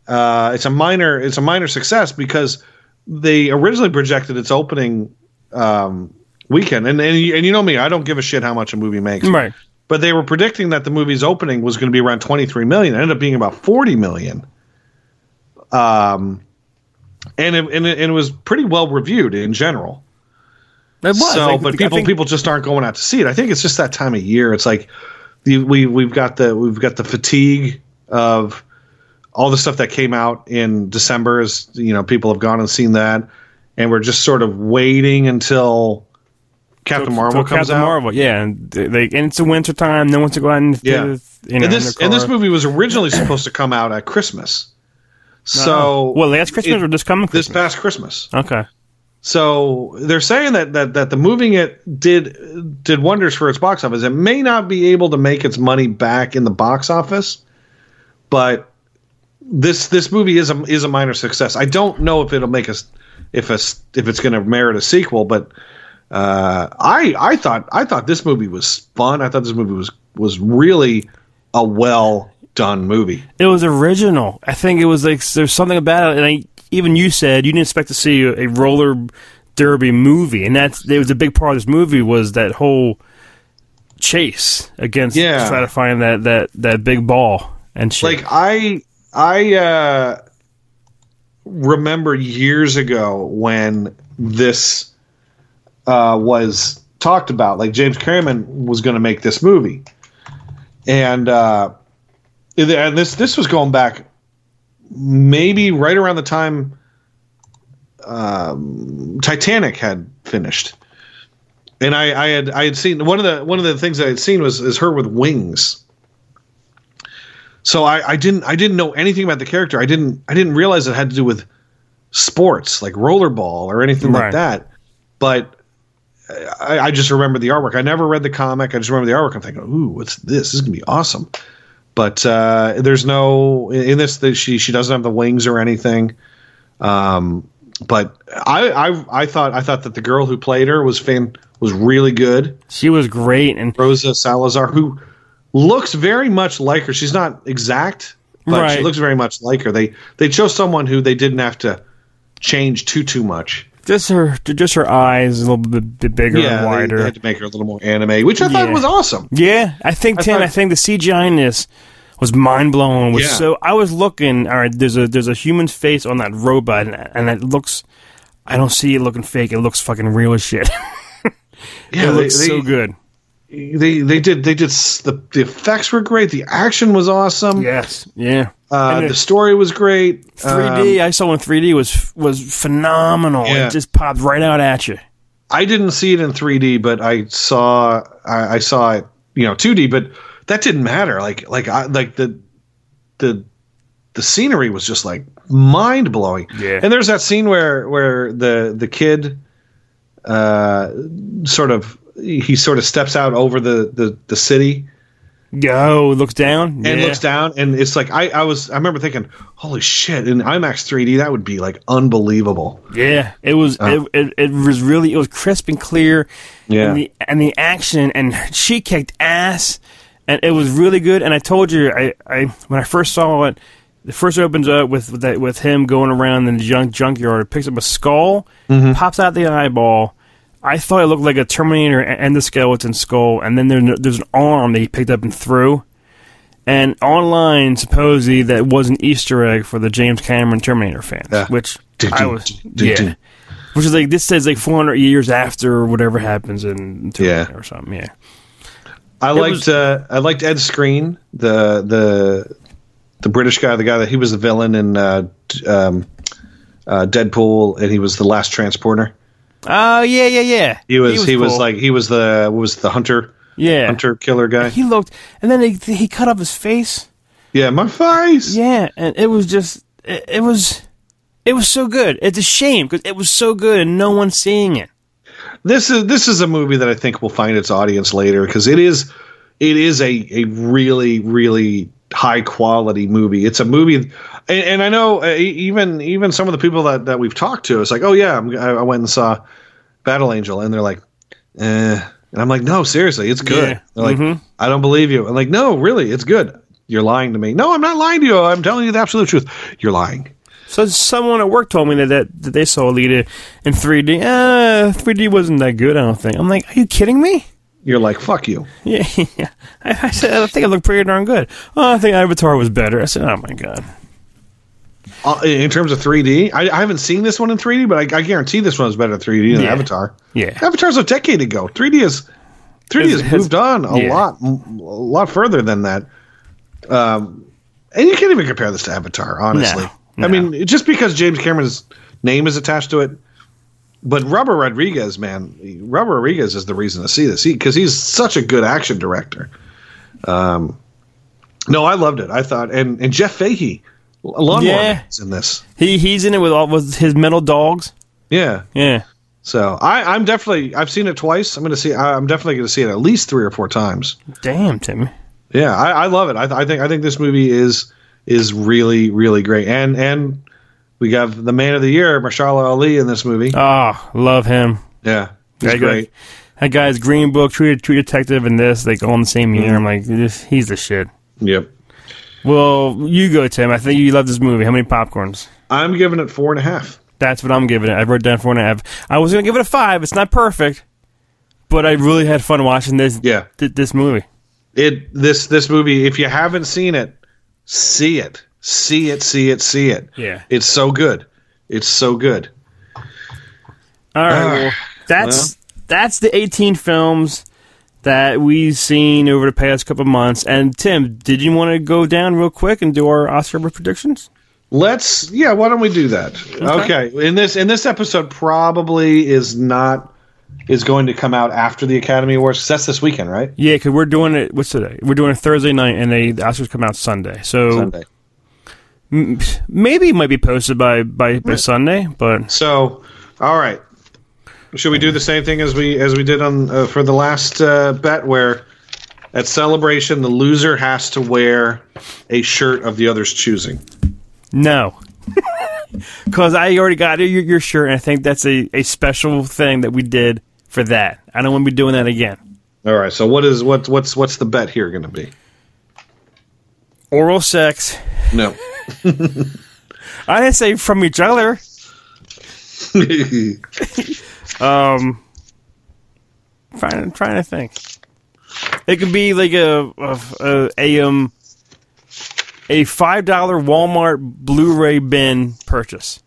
Uh, it's a minor it's a minor success because they originally projected its opening um, weekend, and and you, and you know me, I don't give a shit how much a movie makes, Right. but they were predicting that the movie's opening was going to be around 23 million. It ended up being about 40 million. Um, and it, and it, and it was pretty well reviewed in general. It was. So, Like, but people think- people just aren't going out to see it. I think it's just that time of year. It's like the, we we've got the we've got the fatigue of all the stuff that came out in December. Is you know people have gone and seen that, and we're just sort of waiting until Captain till- Marvel till comes Captain out. Marvel, yeah, and they, they- and it's a winter time. No one's to go out and Yeah. you know, and this and this movie was originally supposed to come out at Christmas. So well, last Christmas it- or this coming this past Christmas. okay, So they're saying that, that that the moving it did did wonders for its box office. It may not be able to make its money back in the box office, but this this movie is a is a minor success. I don't know if it'll make us if a, if it's going to merit a sequel, but uh, I I thought I thought this movie was fun. I thought this movie was was really a well done movie. it was original. I think it was like there's something about it, and I, even you said you didn't expect to see a, roller derby movie, and that's it was a big part of this movie was that whole chase against Yeah. trying to find that that that big ball and shit. like I I uh, remember years ago when this uh, was talked about. Like James Cameron was going to make this movie, and uh, and this this was going back maybe right around the time um, Titanic had finished. And I, I had I had seen one of the one of the things I had seen was is her with wings. So I, I didn't I didn't know anything about the character. I didn't I didn't realize it had to do with sports like rollerball or anything Right. like that. But I, I just remember the artwork. I never read the comic. I just remember the artwork. I'm thinking, ooh, what's this? This is gonna be awesome. But uh, there's no in this. that She she doesn't have the wings or anything. Um, but I, I I thought I thought that the girl who played her was fan was really good. she was great, and Rosa Salazar, who looks very much like her. She's not exact, but Right. she looks very much like her. They they chose someone who they didn't have to change too too much. Just her just her eyes a little bit, bit bigger and Yeah, they, wider. they had to make her a little more anime, which I thought was awesome. Yeah, I think I Tim. thought- I think the CGI in this was mind blowing. Was Yeah. so I was looking. All right, there's a there's a human's face on that robot, and, and it looks. I don't see it looking fake. It looks fucking real as shit. <laughs> Yeah, it they, looks so they- good. They they did they did the the effects were great. The action was awesome. Yes, yeah. Uh, the story was great. 3D. Um, I saw in 3D was was phenomenal. Yeah. It just popped right out at you. I didn't see it in 3D, but I saw I, I saw it, you know, 2D. But that didn't matter. Like like I like the the the scenery was just like mind blowing. Yeah. And there's that scene where where the the kid uh sort of he sort of steps out over the the, the city Go looks down and yeah. looks down and it's like I, I was I remember thinking holy shit in IMAX 3D that would be like unbelievable Yeah, it was. Uh. it, it, it was really. It was crisp and clear. Yeah. and the, and the action and she kicked ass, and it was really good. And I told you, I, I when I first saw it, the first opens up with with, that, with him going around in the junk junkyard, picks up a skull, Mm-hmm. pops out the eyeball. I thought it looked like a Terminator and the skeleton skull, and then there, there's an arm that he picked up and threw. And online, supposedly, that was an Easter egg for the James Cameron Terminator fans, Yeah. which I was, yeah. Which is like this says like 400 years after whatever happens in Terminator Yeah. or something. Yeah, I It liked was- uh, I liked Ed Skrein, the the the British guy, the guy that he was the villain in uh, um, uh, Deadpool, and he was the last transporter. Oh yeah, yeah, yeah. He was he was, cool. like he was the was the hunter yeah. hunter killer guy. He looked, and then he, he cut off his face. yeah, my face. Yeah, and it was just it, it was it was so good. It's a shame because it was so good and no one's seeing it. This is this is a movie that I think will find its audience later because it is it is a a really really high quality movie. It's a movie, and, and I know uh, even even some of the people that that we've talked to, it's like, oh yeah, I'm, I went and saw Battle Angel, and they're like, eh. And I'm like, no, seriously, it's good. Yeah. They're like, I don't believe you. I'm like, no, really, it's good. You're lying to me. No, I'm not lying to you. I'm telling you the absolute truth. You're lying. So someone at work told me that that, that they saw Alita in 3D. Uh, 3D wasn't that good. I don't think. I'm like, are you kidding me? You're like, fuck you. <laughs> Yeah, yeah. I, I said I think it looked pretty darn good. Oh, I think Avatar was better. I said, oh my god. Uh, in terms of 3D, I, I haven't seen this one in 3D, but I, I guarantee this one is better in 3D than Yeah. Avatar. Yeah. Avatar's a decade ago. 3D is 3D Has- has, moved on a yeah. lot, a lot further than that. Um, and you can't even compare this to Avatar, honestly. No, I mean, just because James Cameron's name is attached to it, but Robert Rodriguez, man, Robert Rodriguez is the reason to see this because he's such a good action director. Um, no, I loved it. I thought, and and Jeff Fahey, Lawnmower Yeah. In this. He he's in it with all with his metal dogs. Yeah, Yeah. so I, I'm definitely I've seen it twice. I'm going to see. I'm definitely going to see it at least three or four times. Damn, Timmy. Yeah, I, I love it. I, th- I think I think this movie is is really really great. And and we got the man of the year, Mahershala Ali, in this movie. Oh, love him. Yeah, he's That guy- great. That guy's Green Book, True, True Detective, and this they go on the same year. Mm-hmm. I'm like, this, he's the shit. Yep. Well, you go, Tim. I think you love this movie. How many popcorns? I'm giving it four and a half. That's what I'm giving it. I wrote down four and a half. I was gonna give it a five. It's not perfect, but I really had fun watching this. Yeah. th- this movie. It this this movie. If you haven't seen it, see it, see it, see it, see it. Yeah. It's so good. It's so good. All right. Ah, well, that's that's the 18 films that we've seen over the past couple of months. And Tim, did you want to go down real quick and do our Oscar predictions? Let's yeah. Why don't we do that? Okay. Okay. In this in this episode, probably is not is going to come out after the Academy Awards. that's this weekend, right? Yeah, because we're doing it. What's today? We're doing it Thursday night, and they, the Oscars come out Sunday. So Sunday. Maybe it might be posted by by, by Sunday, but So, all right. Should we do the same thing as we as we did on uh, for the last uh, bet, where at celebration the loser has to wear a shirt of the other's choosing? no. <laughs> Because I already got your, your shirt, and I think that's a, a special thing that we did for that. I don't want to be doing that again. All right. So what is what what's what's the bet here going to be? Oral sex. No. <laughs> I didn't say from each other. <laughs> Um, trying trying to think. It could be like a a, a, a um a five dollar Walmart Blu-ray bin purchase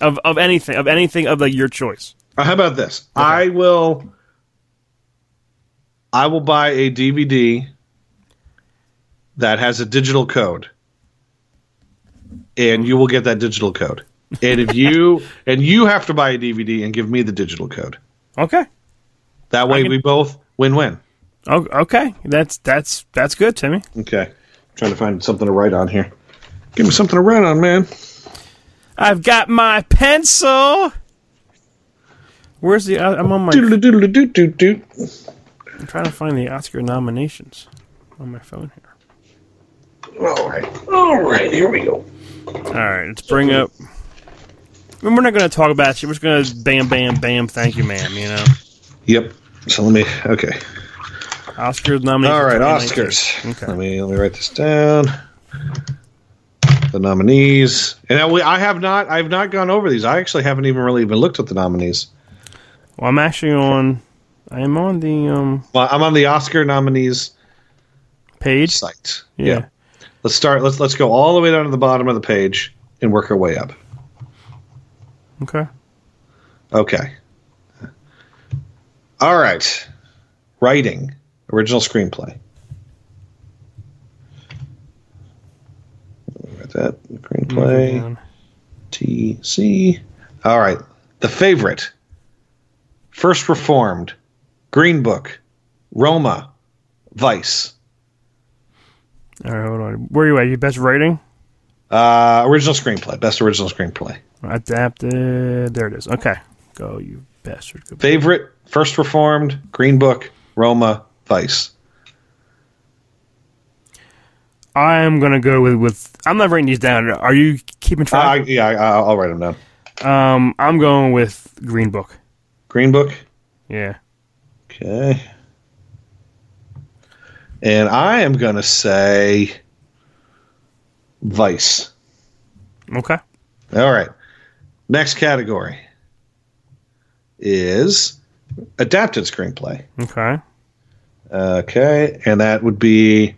of of anything of anything of like your choice. Uh, How about this? I will. I will buy a DVD that has a digital code, and you will get that digital code. And if you <laughs> and you have to buy a DVD and give me the digital code, Okay. that way can- we both win-win. Oh, okay. That's that's that's good, Timmy. Okay, trying to find something to write on here. Give me something to write on, man. I've got my pencil. Where's the? I'm on my. I'm trying to find the Oscar nominations on my phone here. All right, all right, here we go. All right, let's bring up. I mean, we're not going to talk about it. We're just going to bam, bam, bam. Thank you, ma'am. You know, Yep. So let me. Okay. Oscars nominated. All right, Oscars. Okay. Let me let me write this down. The nominees, and I, we- I have not. I've not gone over these. I actually haven't even really even looked at the nominees. Well, I'm actually on. I am on the um Well, I'm on the Oscar nominees page. site. Yeah. Let's start. Let's let's go all the way down to the bottom of the page and work our way up. Okay. Okay. All right. Writing, original screenplay. Write that screenplay. TC. All right. The favorite. First Reformed. Green Book. Roma. Vice. All right, hold on. Where are you at? Your best rating? Uh, original screenplay. Best original screenplay. Adapted. There it is. Okay. Go, you bastard. Go. Favorite. First Reformed. Green Book. Roma. Vice. I'm gonna go with with. I'm not writing these down. Are you keeping Uh, track? yeah, I, I'll write them down. um, I'm going with Green Book. Green Book. Yeah. Okay. And I am going to say Vice. Okay. All right. Next category is adapted screenplay. Okay. Okay. And that would be,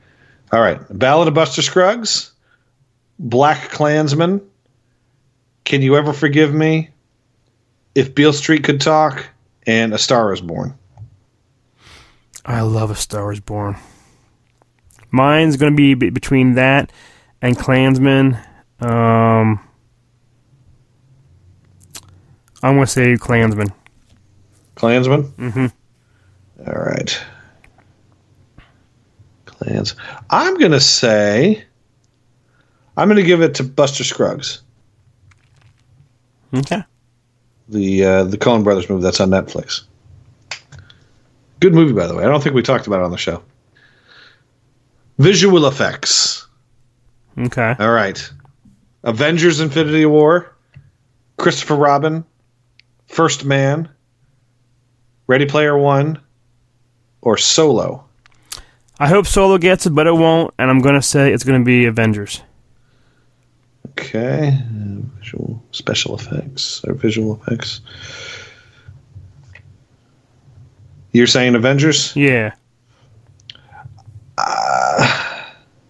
all right, Ballad of Buster Scruggs, BlacKkKlansman, Can You Ever Forgive Me, If Beale Street Could Talk, and A Star Is Born. I love A Star Is Born. Mine's going to be be- between that and Klansman. Um, I'm going to say Klansman. Klansman? Mm-hmm. All right. Clans. I'm going to say, I'm going to give it to Buster Scruggs, Okay. the uh, the Coen Brothers movie that's on Netflix. Good movie, by the way. I don't think we talked about it on the show. Visual effects. Okay. All right. Avengers Infinity War, Christopher Robin, First Man, Ready Player One, or Solo. I hope Solo gets it, but it won't, and I'm going to say it's going to be Avengers. Okay. Uh, Visual special effects or visual effects. You're saying Avengers? Yeah.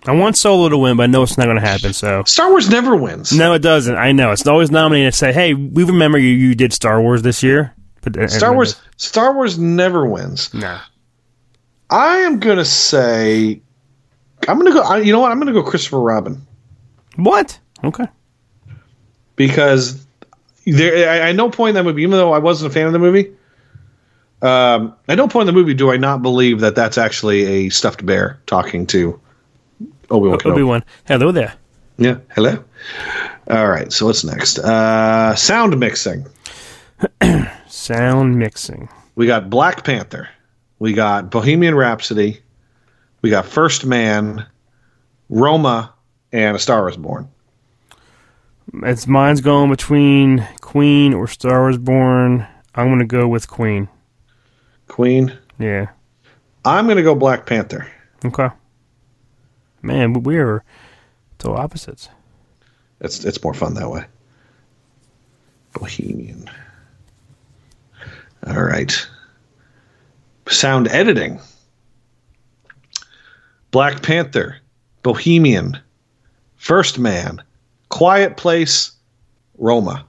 I want Solo to win, but I know it's not going to happen, so. Star Wars never wins. No, it doesn't. I know. It's always nominated to say, hey, we remember you, you did Star Wars this year. But uh, Star Wars Star Wars never wins. No. I am gonna say I'm gonna go I, you know what? I'm gonna go Christopher Robin. What? Okay. because there I, I no point in that movie, even though I wasn't a fan of the movie. Um, at no point in the movie do I not believe that that's actually a stuffed bear talking to Obi Wan. Obi Wan. Hello there. Yeah, hello. All right, so what's next? Uh, sound mixing. <clears throat> Sound mixing. We got Black Panther. We got Bohemian Rhapsody. We got First Man, Roma, and A Star Is Born. It's mine's going between Queen or Star Wars Born. I'm going to go with Queen. Queen. Yeah. I'm gonna go Black Panther. Okay. Man, we're total opposites. It's it's more fun that way. Bohemian. All right. Sound editing. Black Panther, Bohemian, First Man, Quiet Place, Roma.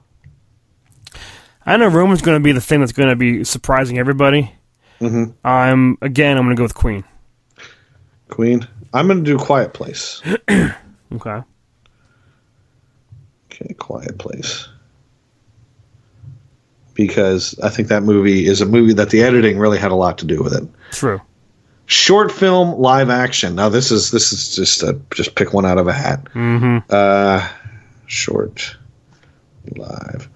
I know Roma's going to be the thing that's going to be surprising everybody. Mhm. I'm again. I'm going to go with Queen. Queen. I'm going to do Quiet Place. <clears throat> Okay. Okay, Quiet Place. Because I think that movie is a movie that the editing really had a lot to do with it. True. Short film live action. Now this is this is just a just pick one out of a hat. Mm-hmm. Uh, short live.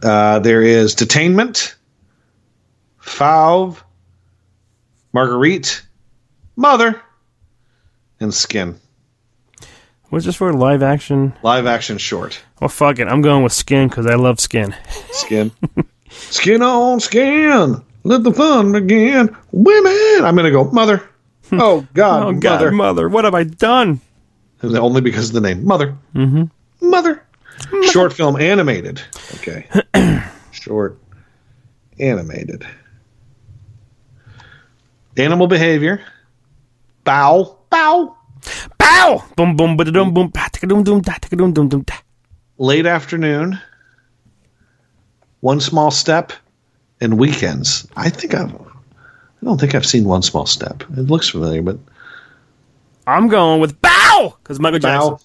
Uh, there is Detainment, Fauve, Marguerite, Mother, and Skin. What's this for live action? Live action short. Well, fuck it. I'm going with Skin because I love Skin. Skin. <laughs> skin on skin. Let the fun begin. Women. I'm going to go Mother. <laughs> Oh, God. Oh God, Mother. mother, what have I done? Only because of the name. Mother. Mm-hmm. Mother. Short film animated. Okay. <clears throat> Short animated. Animal behavior. Bao. Bow. Bow! Boom, boom, ba dum, boom, ba ticka dum, dum, da ticka dum, dum, dum, da. Late afternoon. One small step. And weekends. I think I've. I don't think I've seen one small step. It looks familiar, but I'm going with Bao because Michael Jackson. bow.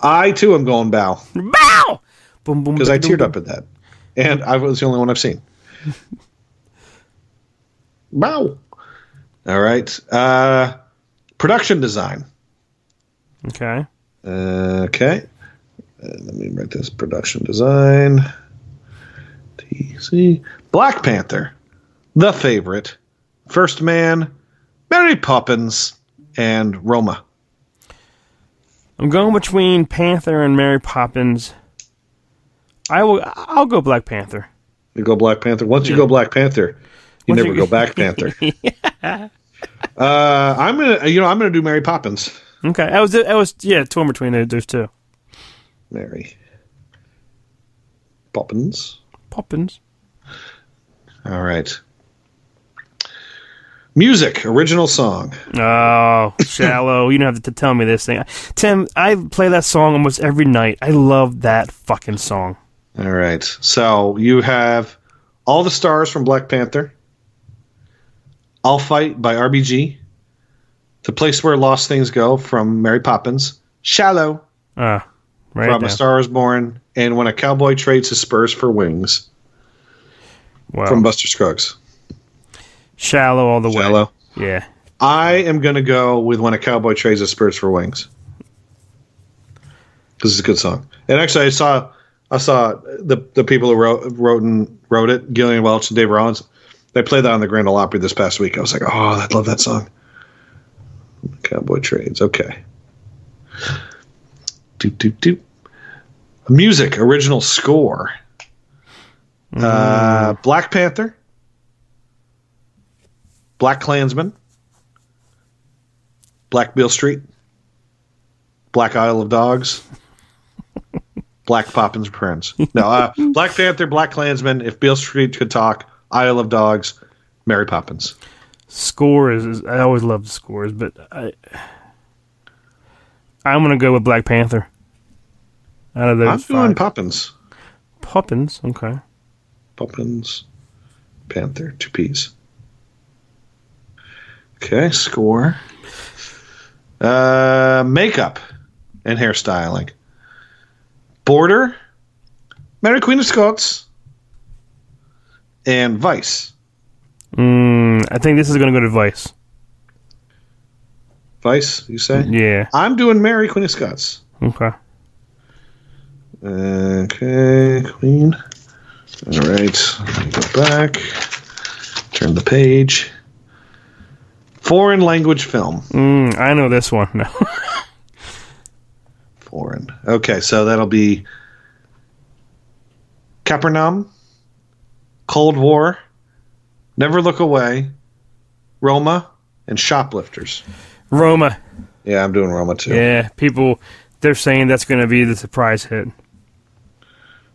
I too am going bow Bow! Boom, boom, because I ba-da-dum, teared up at that, and I was the only one I've seen. <laughs> bow. All right. Uh, production design. Okay. Okay. Uh, let me write this production design. TC. Black Panther. The favorite. First Man. Mary Poppins. And Roma. I'm going between Panther and Mary Poppins. I will. I'll go Black Panther. You go Black Panther. Once you go Black Panther, you Once never you- go <laughs> back Panther. <laughs> Uh, I'm gonna, you know, I'm gonna do Mary Poppins. Okay. I was. I was. Yeah, torn between those two. Mary Poppins. Poppins. All right. Music, original song. Oh, shallow. you don't have to tell me this thing. Tim, I play that song almost every night. I love that fucking song. All right. So you have All the Stars from Black Panther, I'll Fight by RBG, The Place Where Lost Things Go from Mary Poppins, Shallow Ah, right from now. A Star is Born, and When a Cowboy Trades His Spurs for Wings Wow. from Buster Scruggs. shallow all the way. Shallow. Yeah. I am going to go with When a Cowboy Trades His Spurs for Wings. This is a good song. And actually, I saw I saw the the people who wrote wrote and wrote it, Gillian Welch and Dave Rawlings. They played that on the Grand Ole Opry this past week. I was like, oh, I love that song. Cowboy Trades. Okay. Doop doop doop. Music original score. Uh, Black Panther. BlacKkKlansman. Black Bill Street. Black Isle of Dogs. <laughs> Black Poppins Prince. No, uh, Black Panther, BlacKkKlansman, If Beale Street Could Talk, Isle of Dogs, Mary Poppins. Score is, is I always love the scores, but I I'm gonna go with Black Panther. Out of those I'm doing. Poppins. Poppins, okay. Poppins, Panther, two P's. Okay, score. Uh, makeup and hairstyling. Border, Mary Queen of Scots, and Vice. Mm, I think this is gonna go to Vice. Vice, you say? Yeah. I'm doing Mary Queen of Scots. Okay. Okay, Queen. All right, go back. Turn the page. Foreign language film. Mm, I know this one. No. <laughs> Foreign. Okay, so that'll be Capernaum, Cold War, Never Look Away, Roma, and Shoplifters. Roma. Yeah, I'm doing Roma too. Yeah. People they're saying that's gonna be the surprise hit.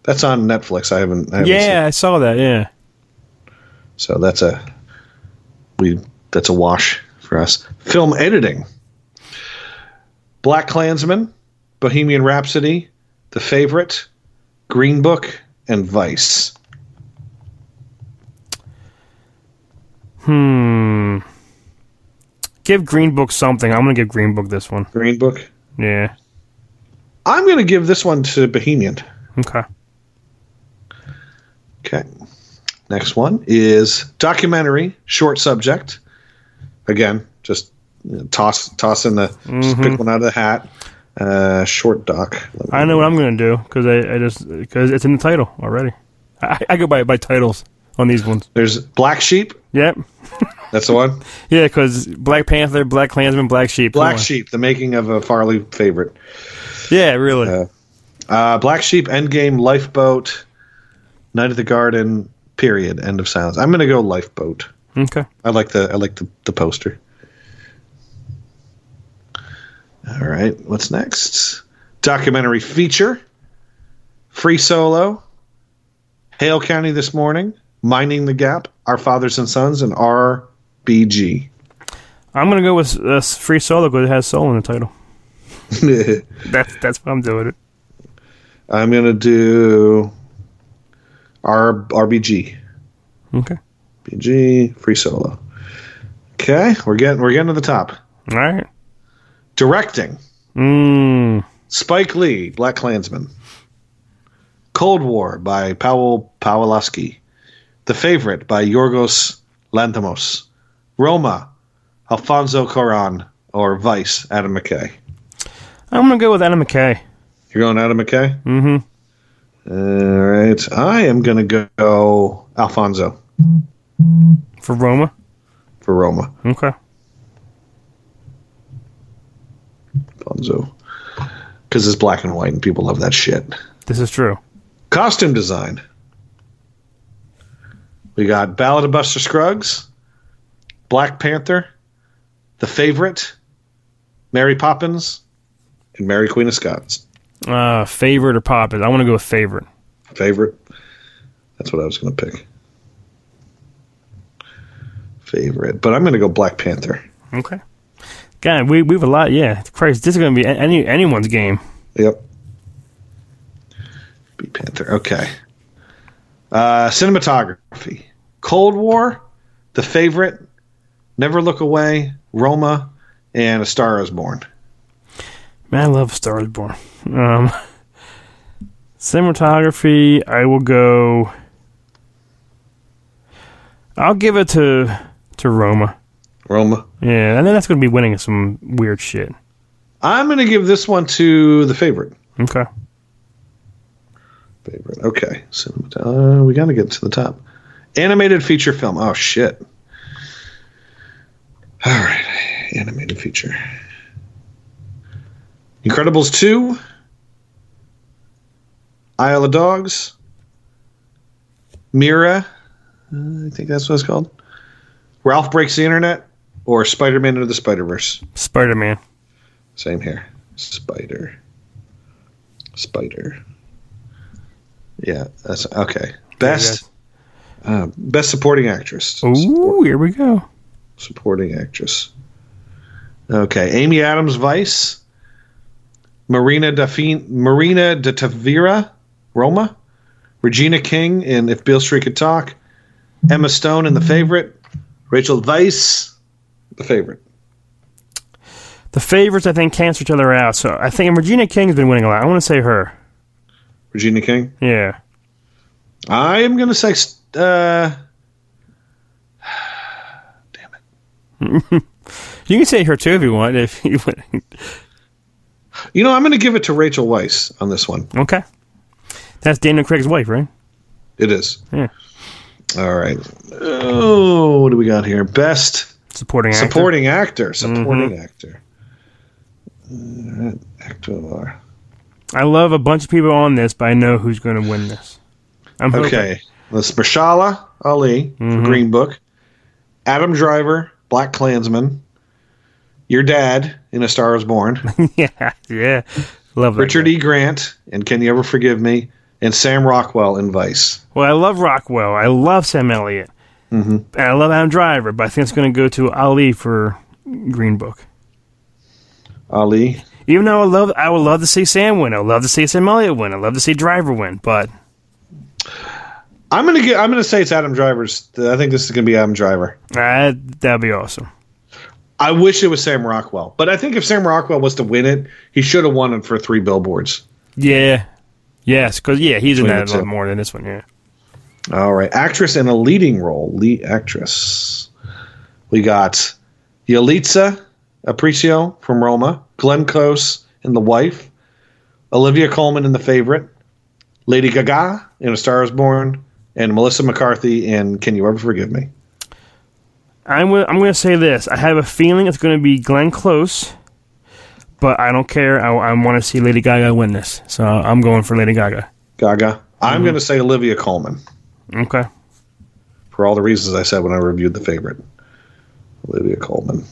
That's on Netflix. I haven't. I haven't Yeah, I saw that. Yeah. So that's a we that's a wash for us. Film editing. BlacKkKlansman, Bohemian Rhapsody, The Favorite, Green Book, and Vice. Hmm. Give Green Book something. I'm gonna give Green Book this one. Green Book. Yeah. I'm going to give this one to Bohemian. Okay. Okay. Next one is documentary, short subject. Again, just you know, toss toss in the just pick one out of the hat. Uh, short doc. I know what I'm gonna do because I, I just because it's in the title already. I, I go by by titles on these ones. There's Black Sheep. Yep. That's the one. <laughs> Yeah, because Black Panther, BlacKkKlansman, Black Sheep. Black Sheep, the making of a Farley favorite. Yeah, really. Uh, Uh, Black Sheep, Endgame, Lifeboat, Night of the Garden. Period. End of silence. I'm gonna go Lifeboat. okay. I like the I like the, the poster. All right, what's next? Documentary feature. Free solo. Hale County this morning. Minding the Gap. Our Fathers and Sons and RBG. I'm gonna go with uh, Free Solo because it has soul in the title. <laughs> That's that's what I'm doing. It. I'm gonna do R RBG. Okay. BG free solo. Okay, we're getting we're getting to the top. All right. Directing. Mm. Spike Lee, BlacKkKlansman. Cold War by Powell Pawlowski. The Favorite by Yorgos Lanthimos. Roma, Alfonso Cuarón, or Vice, Adam McKay. I'm gonna go with Adam McKay. You're going Adam McKay? Mm-hmm. All right. I am going to go Alfonso For Roma. for Roma. Okay. Alfonso. Because it's black and white and people love that shit. This is true. Costume design. We got Ballad of Buster Scruggs, Black Panther, The Favorite, Mary Poppins, and Mary Queen of Scots. Uh, favorite or Poppins? I want to go with favorite. Favorite. That's what I was going to pick. favorite, but I'm going to go Black Panther. Okay. God, we we have a lot. Yeah, Christ, this is going to be any anyone's game. Yep. Be Panther. Okay. Uh, cinematography. Cold War, The Favorite, Never Look Away, Roma, and A Star Is Born. Man, I love Star is Born. Um, cinematography, I will go. I'll give it to to Roma. Roma. Yeah, and then that's going to be winning some weird shit. I'm going to give this one to The Favorite. Okay. Favorite. Okay. Cinemat- uh, we got to get to the top. Animated feature film. Oh, shit. All right. Animated feature. Incredibles 2. Isle of Dogs. Mirai. Uh, I think that's what it's called. Ralph Breaks the Internet. Or Spider Man Into the Spider Verse. Spider Man. Same here. Spider. Spider. Yeah, that's okay. Best uh, best supporting actress. Ooh, here we go. Supporting actress. Okay, Amy Adams Vice. Marina Dafin Marina de Tavira, Roma. Regina King in If Beale Street Could Talk. Emma Stone in The Favorite. Rachel Weisz, The Favorite. The favorites, I think, cancel each other out. So I think Regina King's been winning a lot. I want to say her. Regina King. Yeah. I am going to say. Uh, damn <sighs> it. You can say her too if you want. If you want. you know, I'm going to give it to Rachel Weisz on this one. Okay. That's Daniel Craig's wife, right? It is. Yeah. All right. Oh, what do we got here? Best Supporting actor. supporting actor. Supporting actor. Uh, actor. I love a bunch of people on this, but I know who's going to win this. I'm hoping. Okay. Let's Mahershala Ali for Green Book. Adam Driver, BlacKkKlansman. Your dad in A Star Is Born. <laughs> yeah, yeah. Love that. Richard guy. E. Grant and Can You Ever Forgive Me? And Sam Rockwell in Vice. Well, I love Rockwell. I love Sam Elliott. Mm-hmm. And I love Adam Driver, but I think it's going to go to Ali for Green Book. Ali. Even though I love, I would love to see Sam win. I would love to see Sam Elliott win. I would love to see Driver win. But I'm gonna get. I'm gonna say it's Adam Driver's. I think this is gonna be Adam Driver. uh, that'd be awesome. I wish it was Sam Rockwell, but I think if Sam Rockwell was to win it, he should have won it for three billboards. Yeah. Yes, because yeah, he's in that a lot more than this one. Yeah. All right, actress in a leading role, lead actress. We got Yalitza Aparicio from Roma, Glenn Close in The Wife, Olivia Colman in The Favorite, Lady Gaga in A Star Is Born, and Melissa McCarthy in Can You Ever Forgive Me? I'm gonna, I'm going to say this. I have a feeling it's going to be Glenn Close, but I don't care. I, I want to see Lady Gaga win this, so I'm going for Lady Gaga. Gaga. I'm mm-hmm. going to say Olivia Colman Okay. for all the reasons I said when I reviewed The Favorite. Olivia Colman.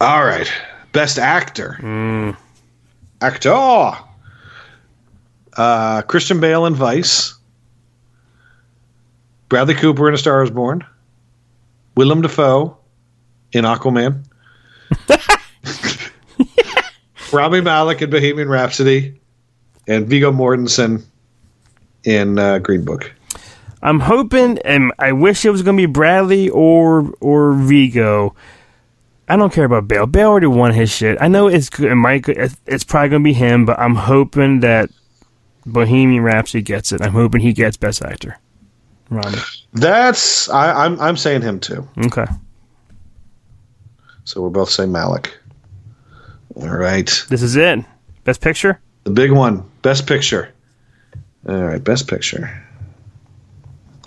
All right. Best actor. Actor. Uh, Christian Bale in Vice. Bradley Cooper in A Star Is Born. Willem Dafoe in Aquaman. <laughs> <laughs> Rami Malek in Bohemian Rhapsody. And Viggo Mortensen in uh, Green Book. I'm hoping, and I wish it was going to be Bradley or or Viggo. I don't care about Bale. Bale already won his shit. I know it's good. It might. It's probably going to be him, but I'm hoping that Bohemian Rhapsody gets it. I'm hoping he gets Best Actor. Rami. That's I, I'm I'm saying him too. Okay. So we're both saying Malek. All right. This is it. Best Picture. The big one. Best picture. All right, best picture.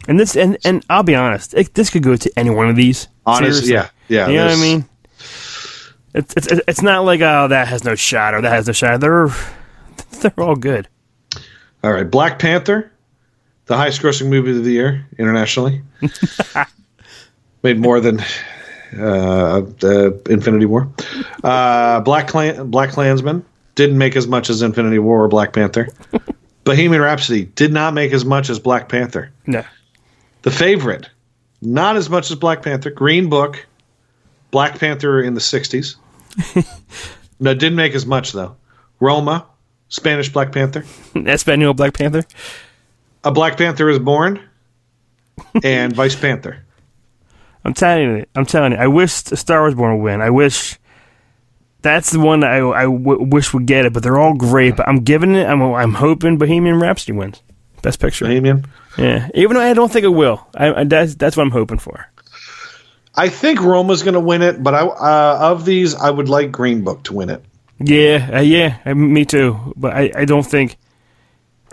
And this, and, and I'll be honest, it, this could go to any one of these. Honest, Seriously. yeah, yeah. You know what I mean? It's, it's it's not like oh that has no shot or that has no shot. They're they're all good. All right, Black Panther, the highest grossing movie of the year internationally. <laughs> Made more than uh, uh, Infinity War. Uh, Black Clan, BlacKkKlansman didn't make as much as Infinity War or Black Panther. <laughs> Bohemian Rhapsody did not make as much as Black Panther. No, The favorite, not as much as Black Panther. Green Book, Black Panther in the '60s. <laughs> no, didn't make as much though. Roma, Spanish Black Panther. <laughs> Espanol Black Panther. A Black Panther is born, and Vice Panther. I'm telling you, I'm telling you. I wish Star Wars Born would win. I wish that's the one that I, I w- wish would get it. But they're all great. But I'm giving it. I'm I'm hoping Bohemian Rhapsody wins Best Picture. Bohemian. Yeah, even though I don't think it will. I, I that's that's what I'm hoping for. I think Roma's going to win it, but I uh, of these, I would like Green Book to win it. Yeah, uh, yeah, uh, me too. But I, I don't think.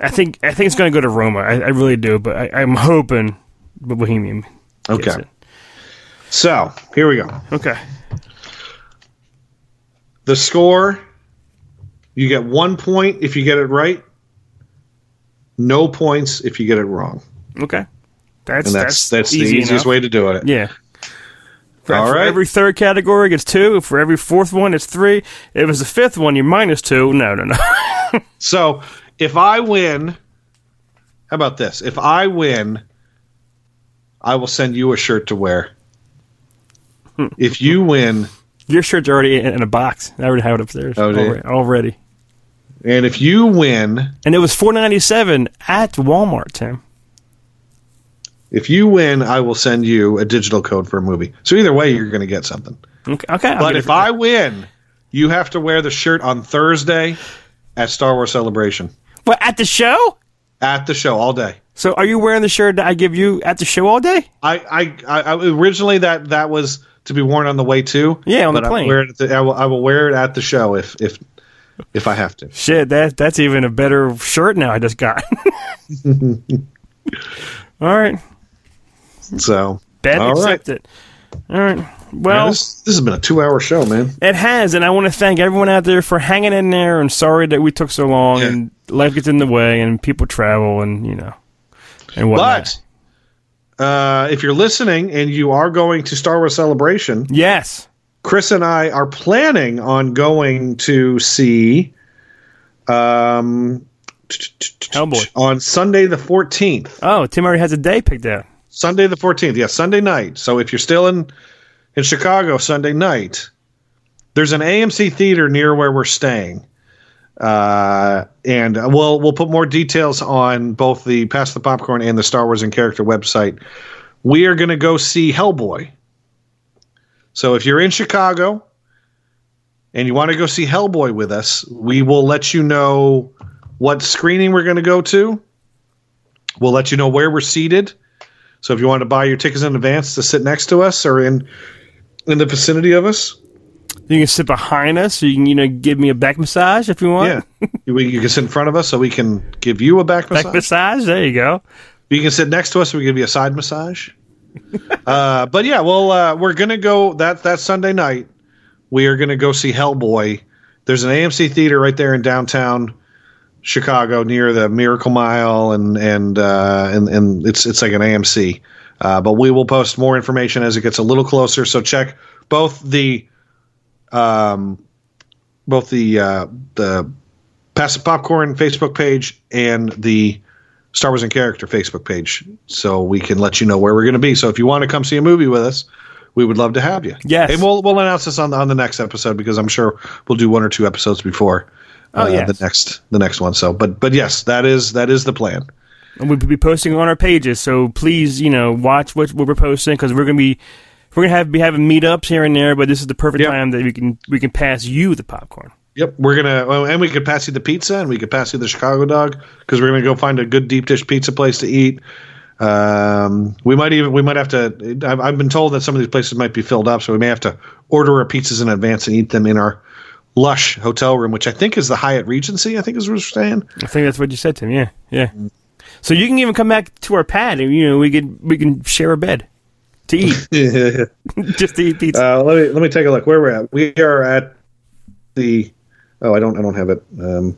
I think I think it's going to go to Roma. I, I really do. But I, I'm hoping Bohemian. Okay. it. So here we go. Okay. The score: you get one point if you get it right. No points if you get it wrong, Okay. That's and that's that's, the easy easiest enough. way to do it. Yeah. For, All for right. every third category, it's two. For every fourth one, it's three. If it's the fifth one, you're minus two. No, no, no. <laughs> So if I win, how about this? If I win, I will send you a shirt to wear. Hmm. If you win, Your shirt's already in, in a box. I already have it upstairs. Oh, already, already. and if you win, And it was four ninety seven at Walmart, Tim. If you win, I will send you a digital code for a movie. So either way, you're going to get something. Okay. okay But if I win, you have to wear the shirt on Thursday at Star Wars Celebration what at the show. at the show all day. So are you wearing the shirt that I give you at the show all day? I, I, I, originally that that was to be worn on the way too. Yeah, on the but I will plane. the- I will, I will wear it at the show if if if I have to. Shit, that that's even a better shirt now. I just got. <laughs> <laughs> all right, So bet all right. accepted. All right. Man, Well, this, this has been a two-hour show, man. It has, and I want to thank everyone out there for hanging in there. And sorry that we took so long, Yeah. and life gets in the way, and people travel, and you know, and whatnot. But uh, if you're listening and you are going to Star Wars Celebration, yes, Chris and I are planning on going to see um, Hellboy. on Sunday the 14th. Oh, Tim already has a day picked out. Sunday the 14th. Yeah, Sunday night. So if you're still in in Chicago Sunday night, there's an AMC theater near where we're staying. Uh, and we'll we'll put more details on both the Pass the Popcorn and the Star Wars and Character website. We are going to go see Hellboy. So if you're in Chicago and you want to go see Hellboy with us, we will let you know what screening we're going to go to. We'll let you know where we're seated. So if you want to buy your tickets in advance to sit next to us or in in the vicinity of us, You can sit behind us, so you can you know give me a back massage if you want. yeah, <laughs> you, you can sit in front of us so we can give you a back massage. back massage. There you go. You can sit next to us so we give you a side massage. <laughs> uh, but yeah, well, uh, we're gonna go that that Sunday night. We are gonna go see Hellboy. There's an AMC theater right there in downtown Chicago near the Miracle Mile, and and uh, and and it's it's like an AMC. Uh, but we will post more information as it gets a little closer. So check both the um, both the uh, the Pass the Popcorn Facebook page and the Star Wars and Character Facebook page, so we can let you know where we're going to be. So if you want to come see a movie with us, we would love to have you. Yes. and we'll we'll announce this on the, on the next episode because I'm sure we'll do one or two episodes before. Oh, uh, yes. the next the next one. So, but but yes, that is that is the plan. And we'll be posting on our pages, so please you know watch what, what we're posting because we're gonna be we're gonna have be having meetups here and there. But this is the perfect Yep. time that we can we can pass you the popcorn. Yep, we're gonna oh, and we could pass you the pizza and we could pass you the Chicago dog because we're gonna go find a good deep dish pizza place to eat. Um, we might even we might have to. I've, I've been told that some of these places might be filled up, so we may have to order our pizzas in advance and eat them in our lush hotel room, which I think is the Hyatt Regency. I think is what we're saying. I think that's what you said to him. Yeah, yeah. So you can even come back to our pad, and you know we could we can share a bed to eat, <laughs> <laughs> just to eat pizza. Uh, let me let me take a look where we're at. We are at the. Oh, I don't I don't have it. Um,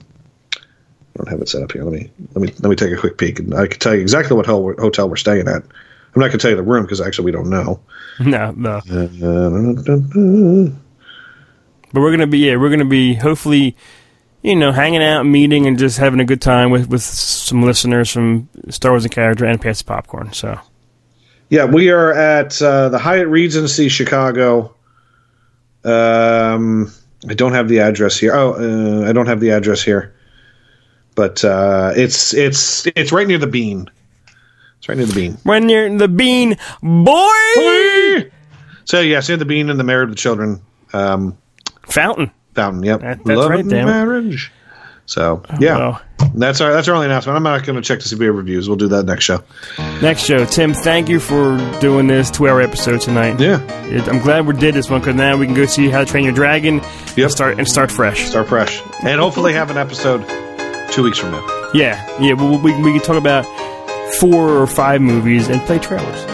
I don't have it set up here. Let me let me let me take a quick peek, and I can tell you exactly what ho- hotel we're staying at. I'm not going to tell you the room because actually we don't know. <laughs> no, no. Uh, But we're gonna be yeah, we're gonna be hopefully, you know, hanging out, meeting, and just having a good time with with some listeners from Star Wars and Character and Pass the Popcorn. So Yeah, we are at uh, the Hyatt Regency Chicago. Um, I don't have the address here. Oh, uh, I don't have the address here, but uh, it's it's it's right near the Bean. It's right near the Bean. Right near the bean, boy. So yes, near the Bean and the Married with Children um, Fountain. fountain. Yep, That- that's Love right, and damn it. marriage. So yeah, well. that's our that's our only announcement. I'm not going to check to see if we have reviews. We'll do that next show. Next show, Tim. Thank you for doing this two-hour episode tonight. Yeah, It, I'm glad we did this one because now we can go see How to Train Your Dragon. Yep. And start and start fresh. start fresh, and hopefully have an episode two weeks from now. Yeah, yeah. We, we, we can talk about four or five movies and play trailers.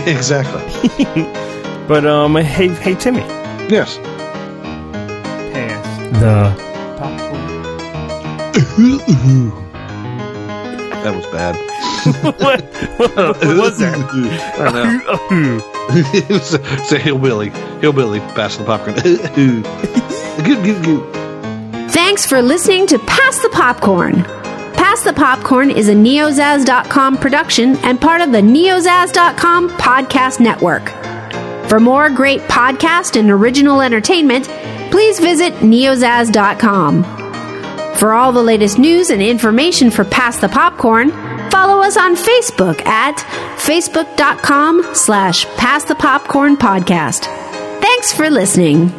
<laughs> exactly. <laughs> But um, hey, hey, Timmy. Yes. Pass the popcorn. That was bad. what? what was that? I don't know. it's, a, it's a hillbilly. Hillbilly pass the popcorn. <laughs> good, good, good. Thanks for listening to Pass the Popcorn. Pass the Popcorn is a neozaz.com production and part of the neozaz.com podcast network. For more great podcast and original entertainment, please visit neozaz.com. For all the latest news and information for Pass the Popcorn, follow us on Facebook at facebook.com slash pass the popcorn podcast. Thanks for listening.